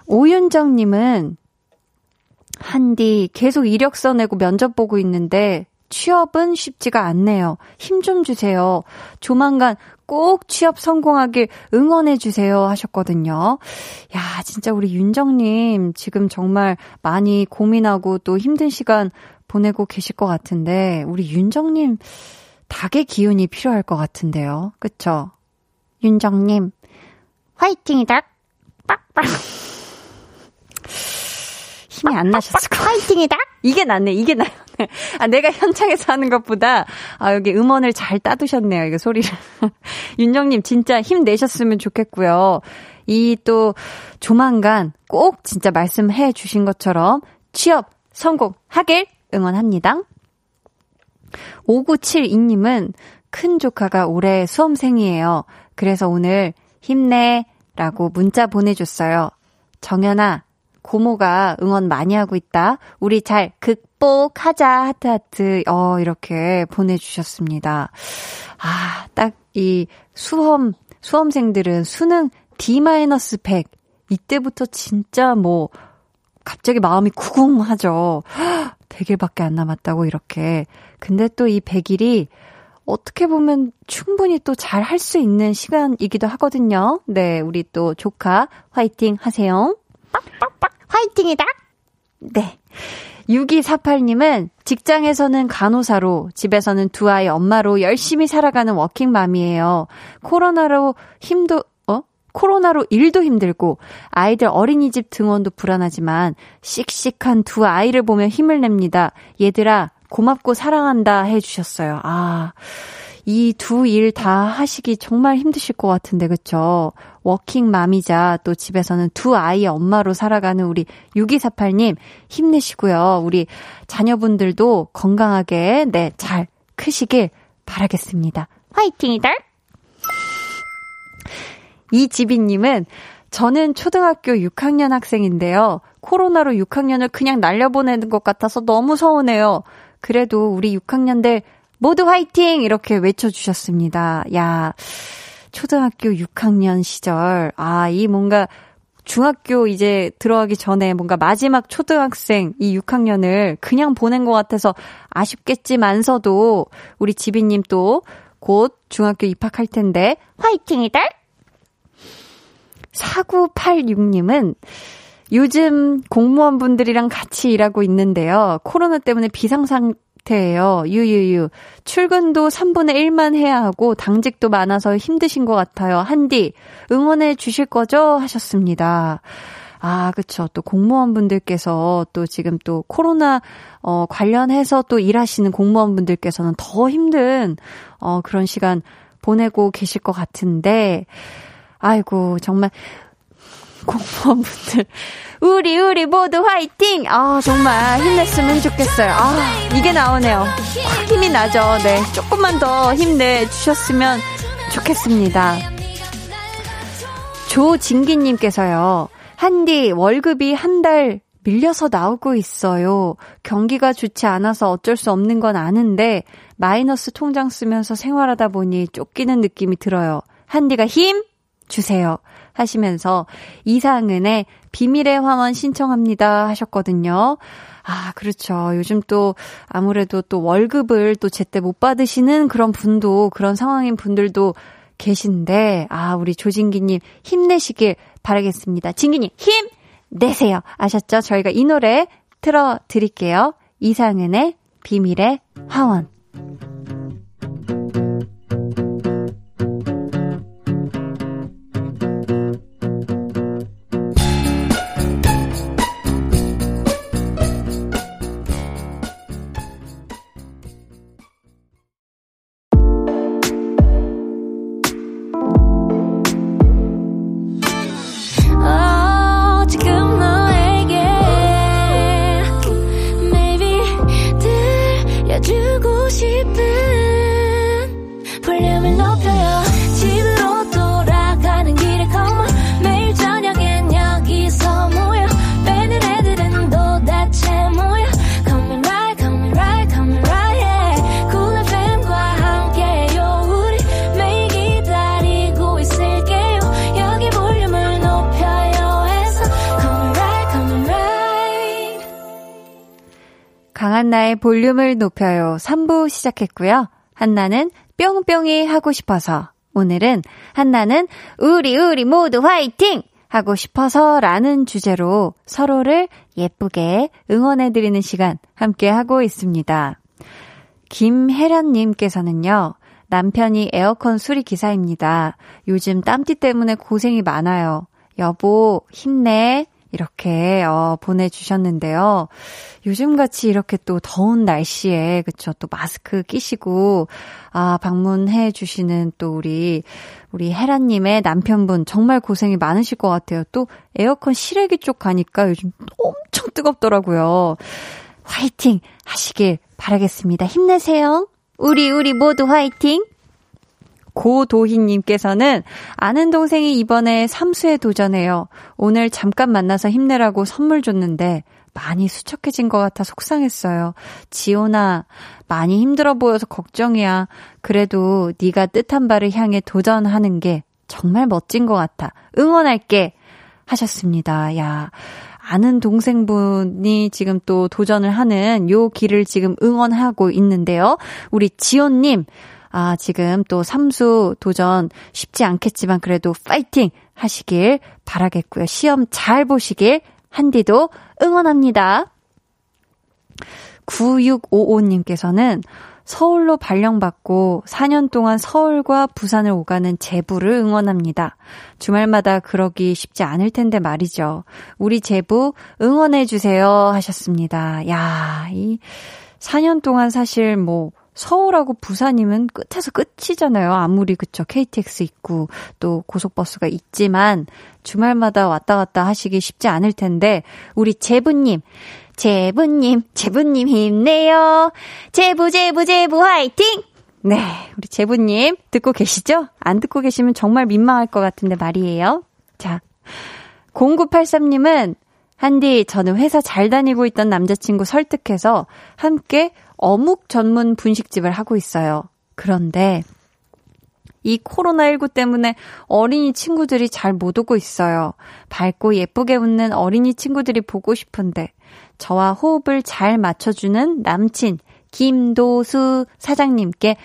오윤정님은 한디 계속 이력서 내고 면접 보고 있는데 취업은 쉽지가 않네요. 힘 좀 주세요. 조만간 꼭 취업 성공하길 응원해주세요 하셨거든요. 야, 진짜 우리 윤정님 지금 정말 많이 고민하고 또 힘든 시간 보내고 계실 것 같은데, 우리 윤정님 닭의 기운이 필요할 것 같은데요. 그쵸? 윤정님, 화이팅이다! 빡빡! 힘이 안 나셨을 거 화이팅이다! 이게 낫네, 이게 나요. 네. 아, 내가 현장에서 하는 것보다, 아, 여기 음원을 잘 따두셨네요, 이거 소리를. 윤정님, 진짜 힘내셨으면 좋겠고요. 이 또, 조만간 꼭 진짜 말씀해 주신 것처럼 취업 성공하길 응원합니다. 5972님은 큰 조카가 올해 수험생이에요. 그래서 오늘 힘내 라고 문자 보내줬어요. 정연아, 고모가 응원 많이 하고 있다. 우리 잘 극복하자. 하트 하트. 어, 이렇게 보내주셨습니다. 아, 딱 이 수험, 수험생들은 수능 D-100. 이때부터 진짜 뭐, 갑자기 마음이 구궁하죠. 100일밖에 안 남았다고 이렇게. 근데 또 이 100일이 어떻게 보면 충분히 또 잘 할 수 있는 시간이기도 하거든요. 네, 우리 또 조카 화이팅 하세요. 빡빡빡 화이팅이다. 네. 6248님은 직장에서는 간호사로, 집에서는 두 아이 엄마로 열심히 살아가는 워킹맘이에요. 코로나로 힘도, 어? 코로나로 일도 힘들고, 아이들 어린이집 등원도 불안하지만, 씩씩한 두 아이를 보며 힘을 냅니다. 얘들아, 고맙고 사랑한다 해주셨어요. 아. 이 두 일 다 하시기 정말 힘드실 것 같은데, 그쵸? 워킹맘이자 또 집에서는 두 아이의 엄마로 살아가는 우리 6248님 힘내시고요. 우리 자녀분들도 건강하게, 네, 잘 크시길 바라겠습니다. 화이팅이다! 이지빈님은 저는 초등학교 6학년 학생인데요. 코로나로 6학년을 그냥 날려보내는 것 같아서 너무 서운해요. 그래도 우리 6학년들 모두 화이팅! 이렇게 외쳐주셨습니다. 야, 초등학교 6학년 시절. 아, 이 뭔가 중학교 이제 들어가기 전에 뭔가 마지막 초등학생 이 6학년을 그냥 보낸 것 같아서 아쉽겠지만서도 우리 지비님 또 곧 중학교 입학할 텐데 화이팅이다! 4986님은 요즘 공무원분들이랑 같이 일하고 있는데요. 코로나 때문에 비상 상 태예요. 유유유. 출근도 3분의 1만 해야 하고 당직도 많아서 힘드신 것 같아요. 한디 응원해 주실 거죠? 하셨습니다. 아, 그쵸. 또 공무원분들께서 또 지금 또 코로나, 어, 관련해서 또 일하시는 공무원분들께서는 더 힘든, 어, 그런 시간 보내고 계실 것 같은데, 아이고, 정말, 공무원 분들. 우리, 우리 모두 화이팅! 아, 정말 힘냈으면 좋겠어요. 아, 이게 나오네요. 확 힘이 나죠. 네. 조금만 더 힘내주셨으면 좋겠습니다. 조진기님께서요. 한디, 월급이 한 달 밀려서 나오고 있어요. 경기가 좋지 않아서 어쩔 수 없는 건 아는데, 마이너스 통장 쓰면서 생활하다 보니 쫓기는 느낌이 들어요. 한디가 힘 주세요. 하시면서 이상은의 비밀의 화원 신청합니다 하셨거든요. 아, 그렇죠. 요즘 또 아무래도 또 월급을 또 제때 못 받으시는 그런 분도 그런 상황인 분들도 계신데 아, 우리 조진기님 힘내시길 바라겠습니다. 진기님 힘 내세요. 아셨죠? 저희가 이 노래 틀어 드릴게요. 이상은의 비밀의 화원. 강한나의 볼륨을 높여요. 3부 시작했고요. 한나는 뿅뿅이 하고 싶어서. 오늘은 한나는 우리 우리 모두 화이팅! 하고 싶어서 라는 주제로 서로를 예쁘게 응원해드리는 시간 함께 하고 있습니다. 김혜란님께서는요, 남편이 에어컨 수리 기사입니다. 요즘 땀띠 때문에 고생이 많아요. 여보, 힘내. 이렇게 어, 보내주셨는데요. 요즘같이 이렇게 또 더운 날씨에 그쵸 또 마스크 끼시고 아 방문해 주시는 또 우리 우리 헤라님의 남편분 정말 고생이 많으실 것 같아요. 또 에어컨 실외기 쪽 가니까 요즘 엄청 뜨겁더라고요. 화이팅 하시길 바라겠습니다. 힘내세요. 우리 우리 모두 화이팅. 고도희님께서는 아는 동생이 이번에 삼수에 도전해요. 오늘 잠깐 만나서 힘내라고 선물 줬는데 많이 수척해진 것 같아 속상했어요. 지호나 많이 힘들어 보여서 걱정이야. 그래도 네가 뜻한 바를 향해 도전하는 게 정말 멋진 것 같아. 응원할게. 하셨습니다. 야. 아는 동생분이 지금 또 도전을 하는 요 길을 지금 응원하고 있는데요. 우리 지호님, 아, 지금 또 삼수 도전 쉽지 않겠지만 그래도 파이팅 하시길 바라겠고요. 시험 잘 보시길 한디도 응원합니다. 9655님께서는 서울로 발령받고 4년 동안 서울과 부산을 오가는 제부를 응원합니다. 주말마다 그러기 쉽지 않을 텐데 말이죠. 우리 제부 응원해주세요 하셨습니다. 야, 이 4년 동안 사실 뭐 서울하고 부산이면 끝에서 끝이잖아요. 아무리 그쵸. KTX 있고 또 고속버스가 있지만 주말마다 왔다 갔다 하시기 쉽지 않을 텐데 우리 제부님 제부님 제부님 힘내요. 제부 제부 제부 화이팅! 네, 우리 제부님 듣고 계시죠? 안 듣고 계시면 정말 민망할 것 같은데 말이에요. 자, 0983님은 한디, 저는 회사 잘 다니고 있던 남자친구 설득해서 함께 어묵 전문 분식집을 하고 있어요. 그런데 이 코로나19 때문에 어린이 친구들이 잘 못 오고 있어요. 밝고 예쁘게 웃는 어린이 친구들이 보고 싶은데 저와 호흡을 잘 맞춰주는 남친 김도수 사장님께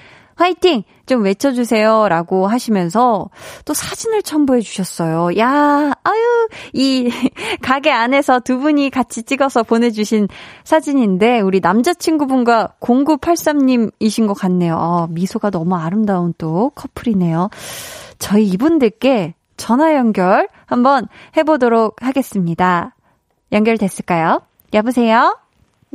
화이팅! 좀 외쳐주세요. 라고 하시면서 또 사진을 첨부해 주셨어요. 야, 아유, 이 가게 안에서 두 분이 같이 찍어서 보내주신 사진인데, 우리 남자친구분과 0983님이신 것 같네요. 어, 미소가 너무 아름다운 또 커플이네요. 저희 이분들께 전화 연결 한번 해보도록 하겠습니다. 연결됐을까요? 여보세요?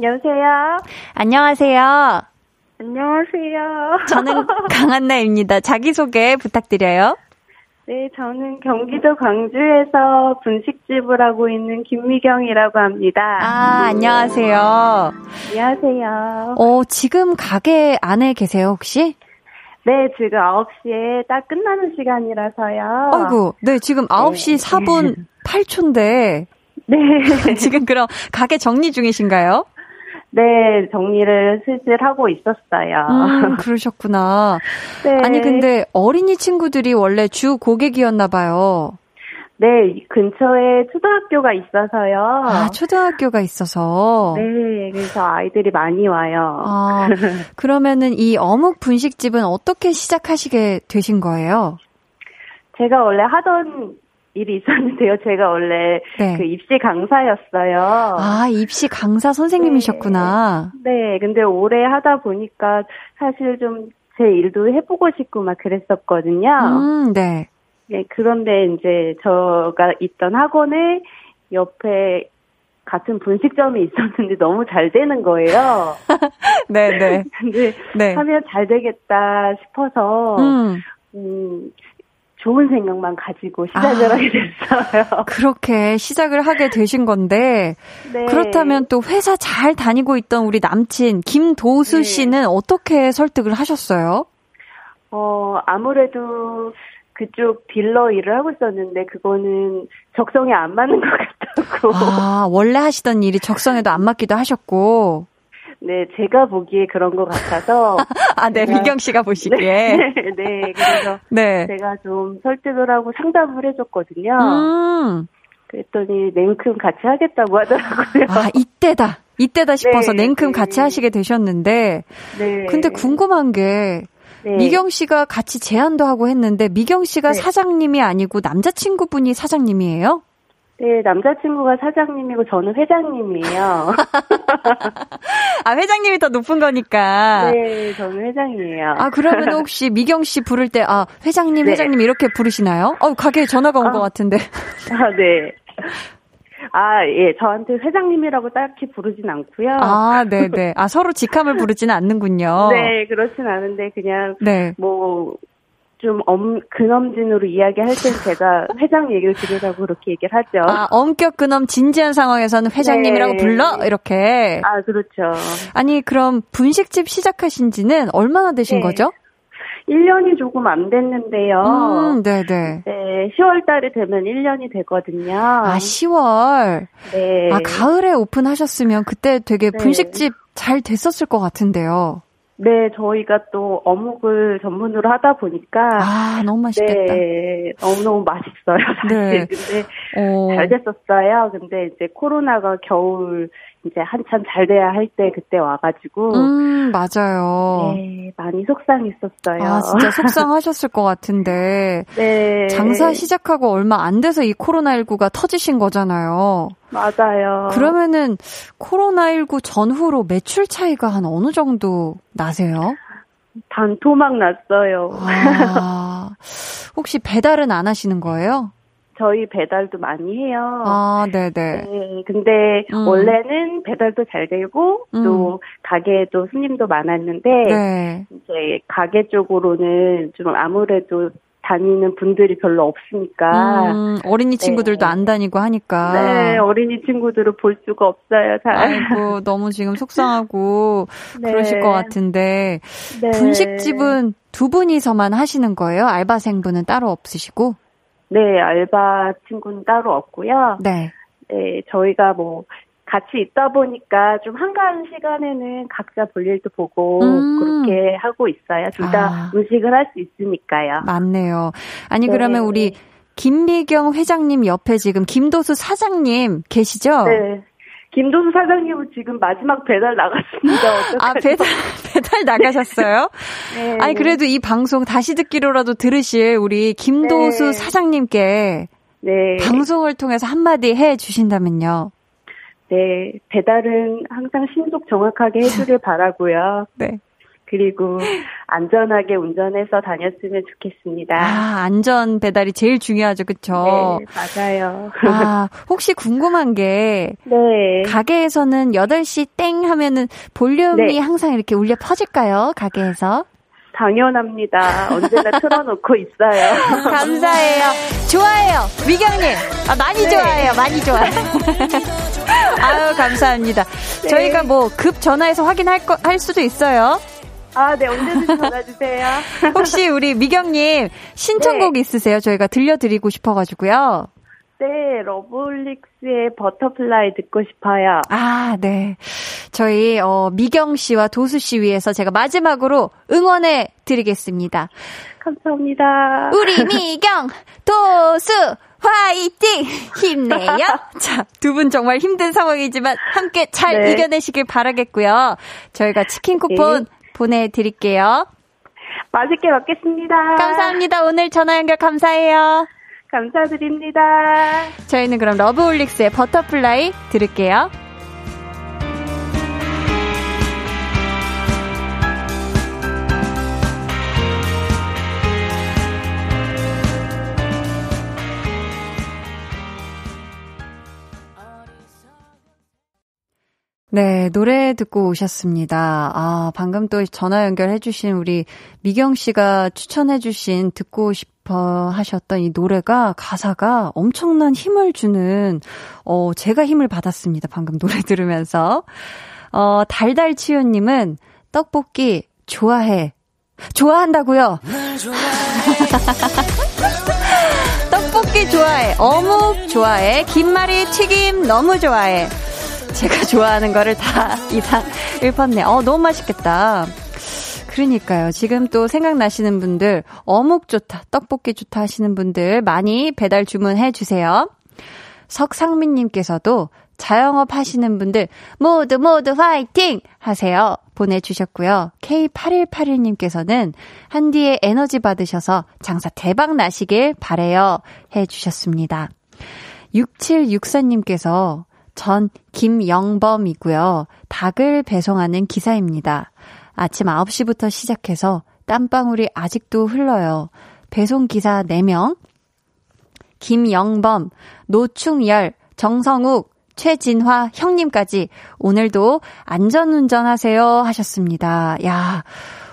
여보세요? 안녕하세요. 안녕하세요. 저는 강한나입니다. 자기소개 부탁드려요. 네, 저는 경기도 광주에서 분식집을 하고 있는 김미경이라고 합니다. 아, 안녕하세요. 안녕하세요. 어, 지금 가게 안에 계세요, 혹시? 네, 지금 9시에 딱 끝나는 시간이라서요. 아이고, 네, 지금 9시 4분 8초인데. 네. 지금 그럼 가게 정리 중이신가요? 네, 정리를 슬슬 하고 있었어요. 음, 그러셨구나. 네. 아니, 근데 어린이 친구들이 원래 주 고객이었나 봐요. 네, 근처에 초등학교가 있어서요. 아, 초등학교가 있어서. 네, 그래서 아이들이 많이 와요. 아, 그러면은 이 어묵 분식집은 어떻게 시작하시게 되신 거예요? 제가 원래 하던 일이 있었는데요. 제가 원래 네. 그 입시 강사였어요. 아, 입시 강사 선생님이셨구나. 네, 근데 오래 하다 보니까 사실 좀 제 일도 해보고 싶고 막 그랬었거든요. 음, 네. 네, 그런데 이제 저가 있던 학원에 옆에 같은 분식점이 있었는데 너무 잘 되는 거예요. 네, 네. 근데 네. 하면 잘 되겠다 싶어서 음, 음, 좋은 생각만 가지고 시작을 아. 하게 됐어요. 그렇게 시작을 하게 되신 건데, 네. 그렇다면 또 회사 잘 다니고 있던 우리 남친, 김도수 네. 씨는 어떻게 설득을 하셨어요? 어, 아무래도 그쪽 딜러 일을 하고 있었는데 그거는 적성에 안 맞는 것 같다고. 아, 원래 하시던 일이 적성에도 안 맞기도 하셨고. 네, 제가 보기에 그런 것 같아서. 아, 네, 제가- 미경 씨가 보시기에. 네, 네, 그래서 네. 제가 좀 설득을 하고 상담을 해줬거든요. 음. 그랬더니 냉큼 같이 하겠다고 하더라고요. 아, 이때다. 이때다 싶어서 네, 냉큼 네. 같이 하시게 되셨는데 네. 근데 궁금한 게 네. 미경 씨가 같이 제안도 하고 했는데 미경 씨가 네. 사장님이 아니고 남자친구분이 사장님이에요? 네, 남자친구가 사장님이고 저는 회장님이에요. 아 회장님이 더 높은 거니까. 네, 저는 회장이에요. 아 그러면 혹시 미경 씨 부를 때 아 회장님 네. 회장님 이렇게 부르시나요? 어 가게에 전화가 온것 아. 같은데. 아, 네. 아, 예, 저한테 회장님이라고 딱히 부르진 않고요. 아 네 네. 아 서로 직함을 부르지는 않는군요. 네, 그렇진 않은데 그냥 네. 뭐 좀 엄, 근엄진으로 이야기할 땐 제가 회장 얘기를 들으라고 그렇게 얘기를 하죠. 아 엄격 근엄 진지한 상황에서는 회장님이라고 네. 불러 이렇게. 아, 그렇죠. 아니 그럼 분식집 시작하신 지는 얼마나 되신 네. 거죠? 1년이 조금 안 됐는데요. 음, 네네. 네, 10월 달에 되면 1년이 되거든요. 아 10월. 네. 아 가을에 오픈하셨으면 그때 되게 네. 분식집 잘 됐었을 것 같은데요. 네, 저희가 또 어묵을 전문으로 하다 보니까 아 너무 맛있겠다. 네, 너무 너무 맛있어요, 사실. 네. 근데 어. 잘 됐었어요. 근데 이제 코로나가 겨울 이제 한참 잘 돼야 할 때 그때 와가지고 음 맞아요. 네, 많이 속상했었어요. 아 진짜 속상하셨을 것 같은데 네. 장사 시작하고 얼마 안 돼서 이 코로나 19가 터지신 거잖아요. 맞아요. 그러면은 코로나 19 전후로 매출 차이가 한 어느 정도 나세요? 단토막 났어요. 아, 혹시 배달은 안 하시는 거예요? 저희 배달도 많이 해요. 아, 네네. 네, 근데 음. 원래는 배달도 잘 되고 음. 또 가게에도 손님도 많았는데 네. 이제 가게 쪽으로는 좀 아무래도 다니는 분들이 별로 없으니까 음, 어린이 친구들도 네. 안 다니고 하니까. 네 어린이 친구들을 볼 수가 없어요. 잘. 아이고, 너무 지금 속상하고 네. 그러실 것 같은데. 네. 분식집은 두 분이서만 하시는 거예요? 알바생분은 따로 없으시고? 네 알바 친구는 따로 없고요. 네. 네 저희가 뭐 같이 있다 보니까 좀 한가한 시간에는 각자 볼일도 보고 음. 그렇게 하고 있어요. 둘다 아. 음식을 할 수 있으니까요. 맞네요. 아니, 네. 그러면 우리 김미경 회장님 옆에 지금 김도수 사장님 계시죠? 네. 김도수 사장님은 지금 마지막 배달 나갔습니다. 아? 배달, 배달 나가셨어요? 네. 아니, 그래도 이 방송 다시 듣기로라도 들으실 우리 김도수 네. 사장님께 네. 방송을 통해서 한마디 해 주신다면요. 네. 배달은 항상 신속 정확하게 해주길 바라고요. 네. 그리고 안전하게 운전해서 다녔으면 좋겠습니다. 아, 안전 배달이 제일 중요하죠. 그쵸? 네, 맞아요. 아, 혹시 궁금한 게, 네. 가게에서는 8시 땡 하면은 볼륨이 네. 항상 이렇게 울려 퍼질까요? 가게에서? 당연합니다. 언제나 틀어놓고 있어요. 감사해요. 좋아해요. 미경님. 아, 많이 네. 좋아해요. 많이 좋아해요. 아유, 감사합니다. 네. 저희가 뭐 급 전화해서 확인할 거, 할 수도 있어요. 아, 네, 언제든지 전화주세요. 혹시 우리 미경님 신청곡 네. 있으세요? 저희가 들려드리고 싶어가지고요. 네, 러브홀릭스의 Butterfly 듣고 싶어요. 아, 네. 저희, 어, 미경 씨와 도수 씨 위해서 제가 마지막으로 응원해 드리겠습니다. 감사합니다. 우리 미경, 도수, 화이팅! 힘내요! 자, 두 분 정말 힘든 상황이지만 함께 잘 네. 이겨내시길 바라겠고요. 저희가 치킨 쿠폰 네. 보내드릴게요. 맛있게 먹겠습니다. 감사합니다. 오늘 전화 연결 감사해요. 감사드립니다. 저희는 그럼 러브홀릭스의 Butterfly 들을게요. 네, 노래 듣고 오셨습니다. 아, 방금 또 전화 연결해주신 우리 미경 씨가 추천해주신 듣고 싶어 하셨던 이 노래가 가사가 엄청난 힘을 주는, 어, 제가 힘을 받았습니다. 방금 노래 들으면서. 어, 달달치유님은 떡볶이 좋아해. 좋아한다고요? 떡볶이 좋아해. 어묵 좋아해. 김말이 튀김 너무 좋아해. 제가 좋아하는 거를 다 이상 읊었네. 어, 너무 맛있겠다. 그러니까요. 지금 또 생각나시는 분들, 어묵 좋다, 떡볶이 좋다 하시는 분들 많이 배달 주문해 주세요. 석상민님께서도 자영업 하시는 분들 모두 모두 화이팅! 하세요. 보내주셨고요. K8181님께서는 한디의 에너지 받으셔서 장사 대박 나시길 바래요. 해주셨습니다. 6764님께서 전 김영범이고요. 닭을 배송하는 기사입니다. 아침 9시부터 시작해서 땀방울이 아직도 흘러요. 배송기사 4명, 김영범, 노충열, 정성욱, 최진화 형님까지 오늘도 안전운전 하세요 하셨습니다. 야,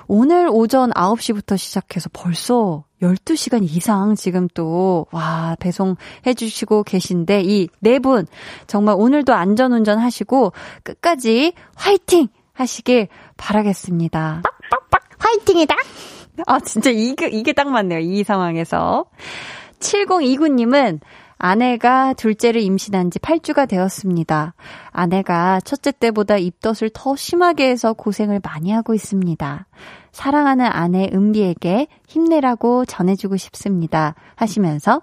오늘 오전 9시부터 시작해서 벌써 12시간 이상 지금 또, 와, 배송해 주시고 계신데, 이 네 분, 정말 오늘도 안전 운전 하시고, 끝까지 화이팅! 하시길 바라겠습니다. 빡빡빡 화이팅이다. 아, 진짜 이게, 이게 딱 맞네요. 이 상황에서. 7029님은 아내가 둘째를 임신한 지 8주가 되었습니다. 아내가 첫째 때보다 입덧을 더 심하게 해서 고생을 많이 하고 있습니다. 사랑하는 아내 은비에게 힘내라고 전해주고 싶습니다. 하시면서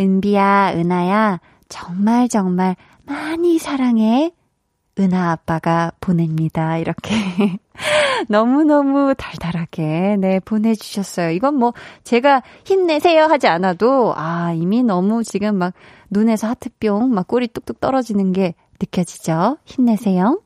은비야, 은하야, 정말 정말 많이 사랑해. 은하 아빠가 보냅니다. 이렇게 너무너무 달달하게 네 보내주셨어요. 이건 뭐 제가 힘내세요 하지 않아도 아 이미 너무 지금 막 눈에서 하트뿅 막 꿀이 뚝뚝 떨어지는 게 느껴지죠. 힘내세요.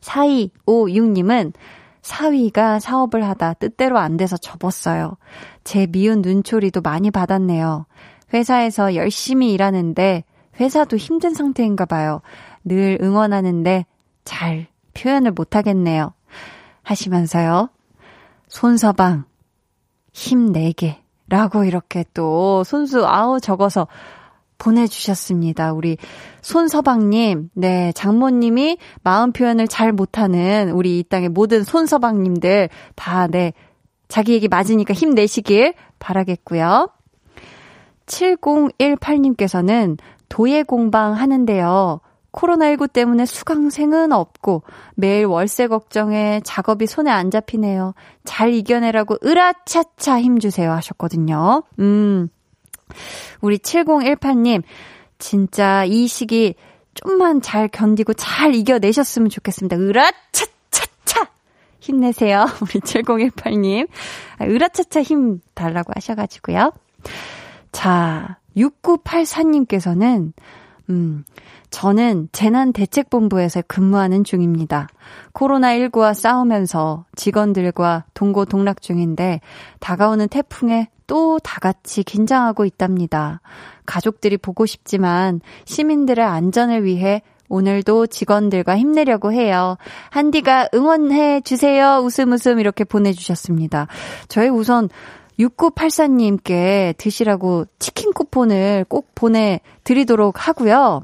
4256님은 사위가 사업을 하다 뜻대로 안 돼서 접었어요. 제 미운 눈초리도 많이 받았네요. 회사에서 열심히 일하는데 회사도 힘든 상태인가 봐요. 늘 응원하는데 잘 표현을 못하겠네요. 하시면서요. 손서방, 힘내게. 라고 이렇게 또 손수 아우 적어서 보내주셨습니다. 우리 손서방님, 네, 장모님이 마음 표현을 잘 못하는 우리 이 땅의 모든 손서방님들 다, 네, 자기 얘기 맞으니까 힘내시길 바라겠고요. 7018님께서는 도예 공방 하는데요. 코로나19 때문에 수강생은 없고 매일 월세 걱정에 작업이 손에 안 잡히네요. 잘 이겨내라고 으라차차 힘주세요 하셨거든요. 음. 우리 7018님, 진짜 이 시기 좀만 잘 견디고 잘 이겨내셨으면 좋겠습니다. 으라차차차! 힘내세요. 우리 7018님. 아, 으라차차 힘 달라고 하셔가지고요. 자, 6984님께서는, 음, 저는 재난대책본부에서 근무하는 중입니다. 코로나19와 싸우면서 직원들과 동고동락 중인데 다가오는 태풍에 또 다 같이 긴장하고 있답니다. 가족들이 보고 싶지만 시민들의 안전을 위해 오늘도 직원들과 힘내려고 해요. 한디가 응원해 주세요. 웃음 웃음 이렇게 보내주셨습니다. 저희 우선 6984님께 드시라고 치킨 쿠폰을 꼭 보내드리도록 하고요.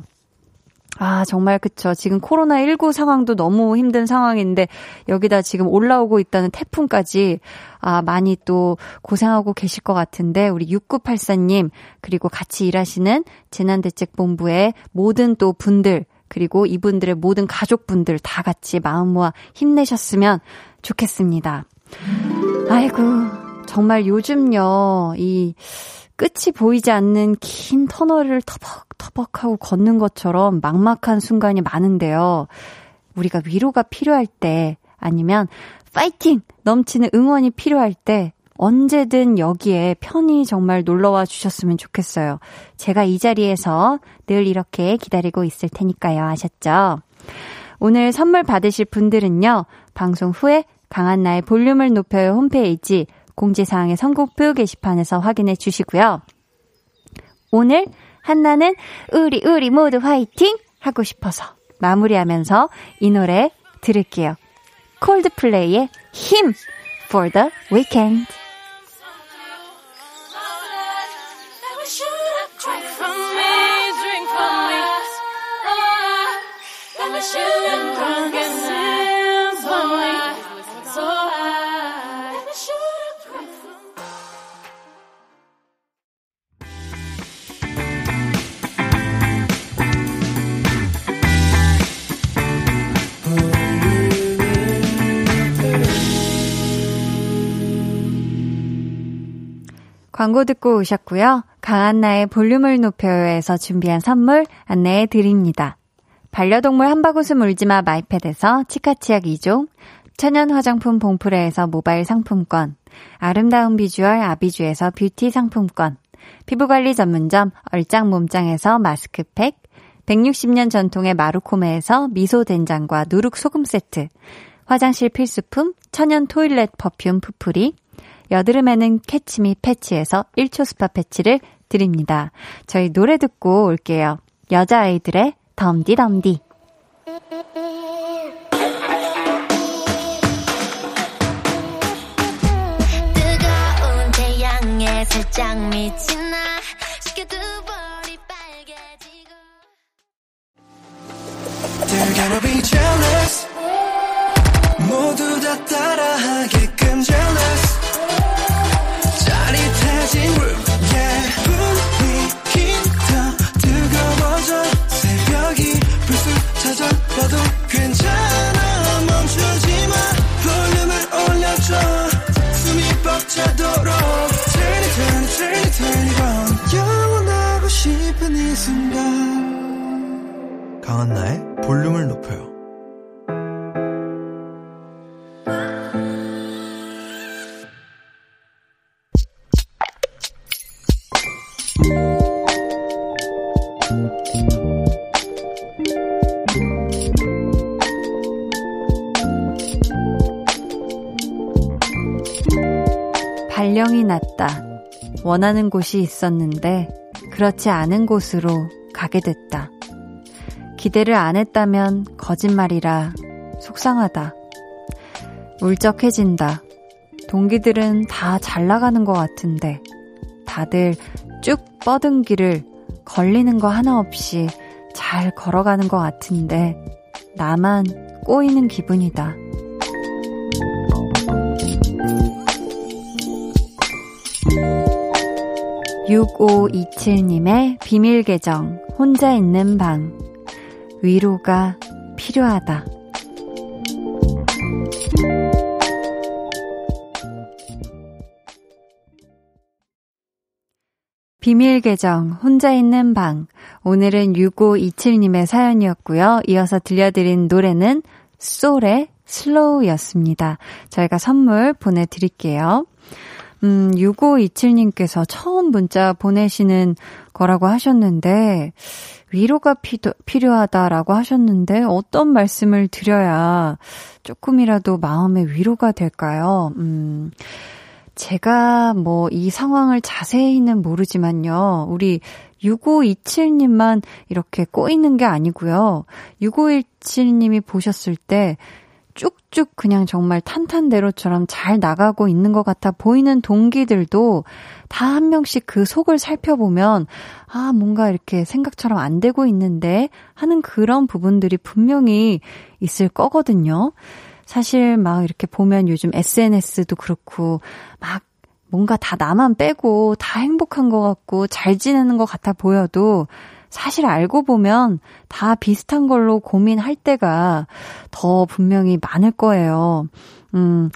아, 정말 그쵸. 지금 코로나19 상황도 너무 힘든 상황인데 여기다 지금 올라오고 있다는 태풍까지 아, 많이 또 고생하고 계실 것 같은데 우리 6984님 그리고 같이 일하시는 재난대책본부의 모든 또 분들 그리고 이분들의 모든 가족분들 다 같이 마음 모아 힘내셨으면 좋겠습니다. 아이고, 정말 요즘요, 이 끝이 보이지 않는 긴 터널을 터벅터벅하고 걷는 것처럼 막막한 순간이 많은데요. 우리가 위로가 필요할 때 아니면 파이팅! 넘치는 응원이 필요할 때 언제든 여기에 편히 정말 놀러와 주셨으면 좋겠어요. 제가 이 자리에서 늘 이렇게 기다리고 있을 테니까요. 아셨죠? 오늘 선물 받으실 분들은요. 방송 후에 강한 나의 볼륨을 높여요 홈페이지 공지사항의 선곡표 게시판에서 확인해 주시고요. 오늘 한나는 우리 우리 모두 화이팅 하고 싶어서 마무리하면서 이 노래 들을게요. 콜드플레이의 힘 for the weekend. 광고 듣고 오셨고요. 강한나의 볼륨을 높여요에서 준비한 선물 안내해 드립니다. 반려동물 한바구스 물지마 마이패드에서 치카치약 2종, 천연 화장품 봉프레에서 모바일 상품권, 아름다운 비주얼 아비주에서 뷰티 상품권, 피부관리 전문점 얼짱 몸짱에서 마스크팩, 160년 전통의 마루코메에서 미소 된장과 누룩 소금 세트, 화장실 필수품 천연 toilet perfume 푸풀이, 여드름에는 캐치미 패치에서 1초 스파 패치를 드립니다. 저희 노래 듣고 올게요. 여자아이들의 덤디덤디. 뜨거운 태양에 살짝 미친 나 They're gonna be jealous 모두 다 따라하게 싶은 이 순간 강한나의 볼륨을 높여요. 발령이 났다. 원하는 곳이 있었는데 그렇지 않은 곳으로 가게 됐다. 기대를 안 했다면 거짓말이라 속상하다. 울적해진다. 동기들은 다 잘 나가는 것 같은데 다들 쭉 뻗은 길을 걸리는 거 하나 없이 잘 걸어가는 것 같은데 나만 꼬이는 기분이다. 6527님의 비밀 계정, 혼자 있는 방. 위로가 필요하다. 비밀 계정, 혼자 있는 방. 오늘은 6527님의 사연이었고요. 이어서 들려드린 노래는 솔의 슬로우였습니다. 저희가 선물 보내드릴게요. 음, 6527님께서 처음 문자 보내시는 거라고 하셨는데, 위로가 피도, 필요하다라고 하셨는데, 어떤 말씀을 드려야 조금이라도 마음의 위로가 될까요? 음, 제가 뭐 이 상황을 자세히는 모르지만요. 우리 6527님만 이렇게 꼬이는 게 아니고요. 6517님이 보셨을 때 쭉쭉 그냥 정말 탄탄대로처럼 잘 나가고 있는 것 같아 보이는 동기들도 다 한 명씩 그 속을 살펴보면 아, 뭔가 이렇게 생각처럼 안 되고 있는데 하는 그런 부분들이 분명히 있을 거거든요. 사실 막 이렇게 보면 요즘 SNS도 그렇고 막 뭔가 다 나만 빼고 다 행복한 것 같고 잘 지내는 것 같아 보여도 사실 알고 보면 다 비슷한 걸로 고민할 때가 더 분명히 많을 거예요. 음,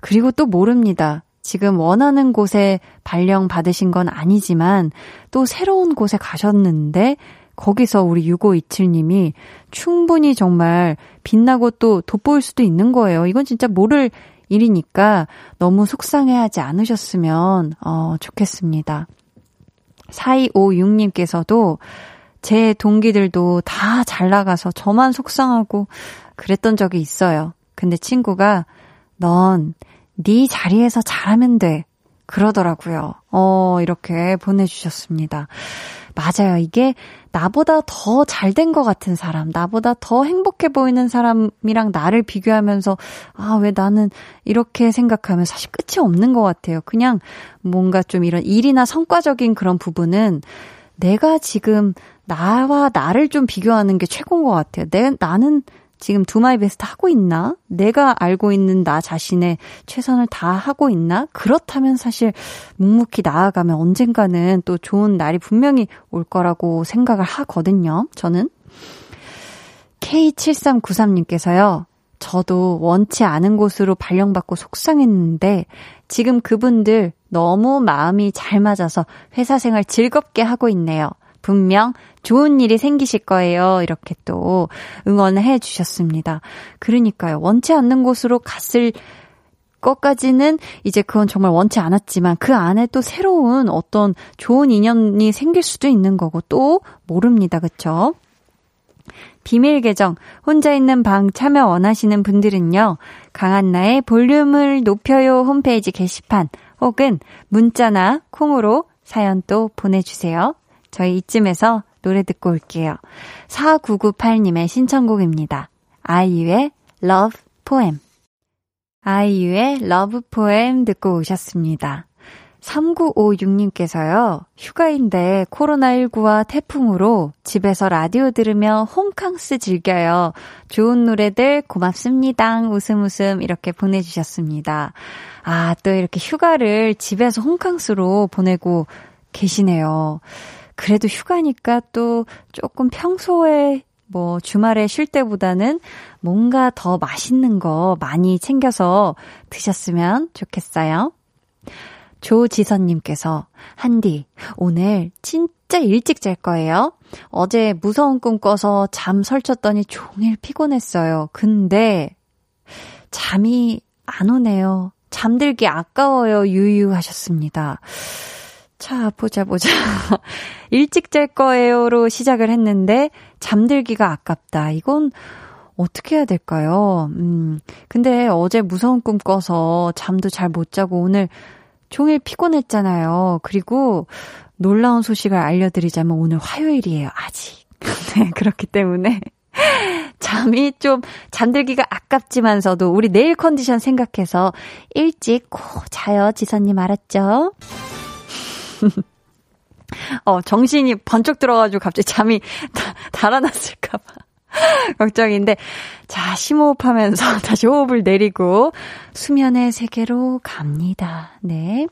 그리고 또 모릅니다. 지금 원하는 곳에 발령 받으신 건 아니지만 또 새로운 곳에 가셨는데 거기서 우리 6527님이 충분히 정말 빛나고 또 돋보일 수도 있는 거예요. 이건 진짜 모를 일이니까 너무 속상해하지 않으셨으면 어, 좋겠습니다. 4256님께서도 제 동기들도 다 잘 나가서 저만 속상하고 그랬던 적이 있어요. 근데 친구가 넌 네 자리에서 잘하면 돼. 그러더라고요. 어, 이렇게 보내주셨습니다. 맞아요. 이게 나보다 더 잘 된 것 같은 사람, 나보다 더 행복해 보이는 사람이랑 나를 비교하면서, 아, 왜 나는 이렇게 생각하면 사실 끝이 없는 것 같아요. 그냥 뭔가 좀 이런 일이나 성과적인 그런 부분은 내가 지금 나와 나를 좀 비교하는 게 최고인 것 같아요. 내, 나는 지금 do my best 하고 있나? 내가 알고 있는 나 자신의 최선을 다 하고 있나? 그렇다면 사실 묵묵히 나아가면 언젠가는 또 좋은 날이 분명히 올 거라고 생각을 하거든요. 저는. K7393님께서요. 저도 원치 않은 곳으로 발령받고 속상했는데 지금 그분들 너무 마음이 잘 맞아서 회사 생활 즐겁게 하고 있네요. 분명 좋은 일이 생기실 거예요. 이렇게 또 응원을 해 주셨습니다. 그러니까요. 원치 않는 곳으로 갔을 것까지는 이제 그건 정말 원치 않았지만 그 안에 또 새로운 어떤 좋은 인연이 생길 수도 있는 거고 또 모릅니다. 그쵸? 비밀 계정 혼자 있는 방 참여 원하시는 분들은요. 강한나의 볼륨을 높여요 홈페이지 게시판 혹은 문자나 콩으로 사연 또 보내주세요. 저희 이쯤에서 노래 듣고 올게요. 4998님의 신청곡입니다. 아이유의 Love Poem. 아이유의 Love Poem 듣고 오셨습니다. 3956님께서요, 휴가인데 코로나19와 태풍으로 집에서 라디오 들으며 홈캉스 즐겨요. 좋은 노래들 고맙습니다. 웃음 웃음 이렇게 보내주셨습니다. 아, 또 이렇게 휴가를 집에서 홈캉스로 보내고 계시네요. 그래도 휴가니까 또 조금 평소에 뭐 주말에 쉴 때보다는 뭔가 더 맛있는 거 많이 챙겨서 드셨으면 좋겠어요. 조지선님께서, 한디, 오늘 진짜 일찍 잘 거예요? 어제 무서운 꿈 꿔서 잠 설쳤더니 종일 피곤했어요. 근데, 잠이 안 오네요. 잠들기 아까워요. 유유 하셨습니다. 자, 보자, 보자. 일찍 잘 거예요로 시작을 했는데, 잠들기가 아깝다. 이건 어떻게 해야 될까요? 음, 근데 어제 무서운 꿈 꿔서 잠도 잘 못 자고 오늘 종일 피곤했잖아요. 그리고 놀라운 소식을 알려드리자면 오늘 화요일이에요. 아직. 네, 그렇기 때문에. 잠이 좀 잠들기가 아깝지만서도 우리 내일 컨디션 생각해서 일찍 코 자요, 지선님 알았죠? 어, 정신이 번쩍 들어가지고 갑자기 잠이 다, 달아났을까봐. 걱정인데, 자, 심호흡하면서 다시 호흡을 내리고 수면의 세계로 갑니다. 네.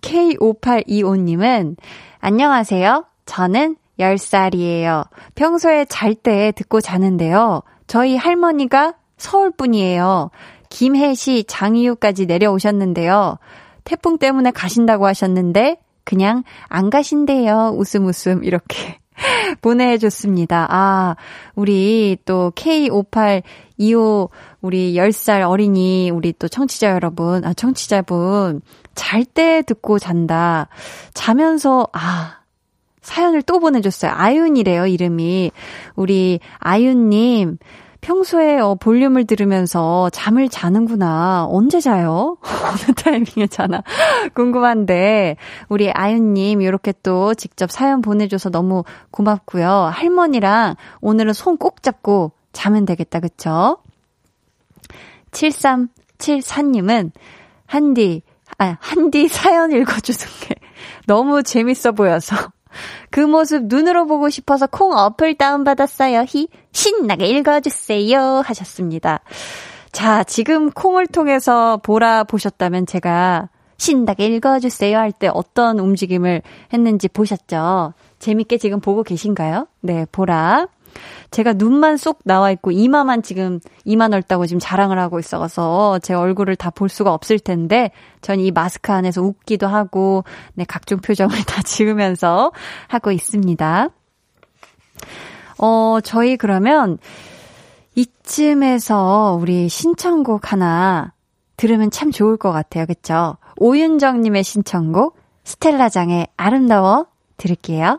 K5825님은, 안녕하세요. 저는 10살이에요. 평소에 잘 때 듣고 자는데요. 저희 할머니가 서울 분이에요. 김해시 장이유까지 내려오셨는데요. 태풍 때문에 가신다고 하셨는데, 그냥 안 가신대요. 웃음 웃음 이렇게 보내줬습니다. 아, 우리 또 K5825 우리 10살 어린이 우리 또 청취자 여러분, 아, 청취자분 잘 때 듣고 잔다. 자면서 아, 사연을 또 보내줬어요. 아윤이래요, 이름이. 우리 아윤님, 평소에 어, 볼륨을 들으면서 잠을 자는구나. 언제 자요? 어느 타이밍에 자나? 궁금한데, 우리 아윤님, 이렇게 또 직접 사연 보내줘서 너무 고맙고요. 할머니랑 오늘은 손 꼭 잡고 자면 되겠다, 그쵸? 7374님은, 한디, 아, 한디 사연 읽어주는 게 너무 재밌어 보여서 그 모습 눈으로 보고 싶어서 콩 어플 다운받았어요. 히, 신나게 읽어주세요. 하셨습니다. 자, 지금 콩을 통해서 보라 보셨다면 제가 신나게 읽어주세요 할 때 어떤 움직임을 했는지 보셨죠? 재밌게 지금 보고 계신가요? 네, 보라. 제가 눈만 쏙 나와 있고 이마만 지금 이마 넓다고 지금 자랑을 하고 있어서 제 얼굴을 다 볼 수가 없을 텐데 전 이 마스크 안에서 웃기도 하고 네 각종 표정을 다 지으면서 하고 있습니다. 어 저희 그러면 이쯤에서 우리 신청곡 하나 들으면 참 좋을 것 같아요. 그쵸? 오윤정님의 신청곡 스텔라장의 아름다워 들을게요.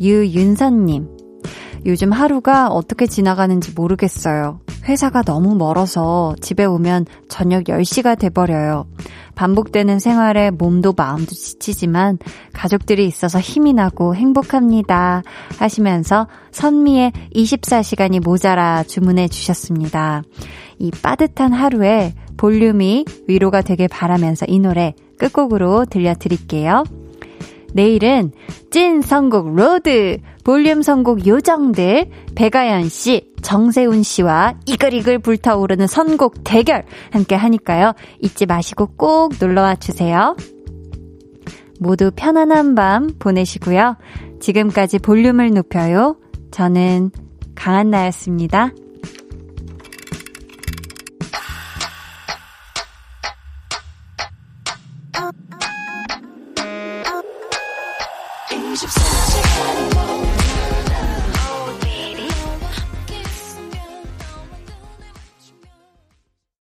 유윤선님. 요즘 하루가 어떻게 지나가는지 모르겠어요. 회사가 너무 멀어서 집에 오면 저녁 10시가 돼버려요. 반복되는 생활에 몸도 마음도 지치지만 가족들이 있어서 힘이 나고 행복합니다. 하시면서 선미의 24시간이 모자라 주문해 주셨습니다. 이 빠듯한 하루에 볼륨이 위로가 되길 바라면서 이 노래 끝곡으로 들려드릴게요. 내일은 찐 선곡 로드, 볼륨 선곡 요정들, 배가연 씨, 정세훈 씨와 이글이글 불타오르는 선곡 대결 함께 하니까요. 잊지 마시고 꼭 놀러와 주세요. 모두 편안한 밤 보내시고요. 지금까지 볼륨을 높여요. 저는 강한나였습니다.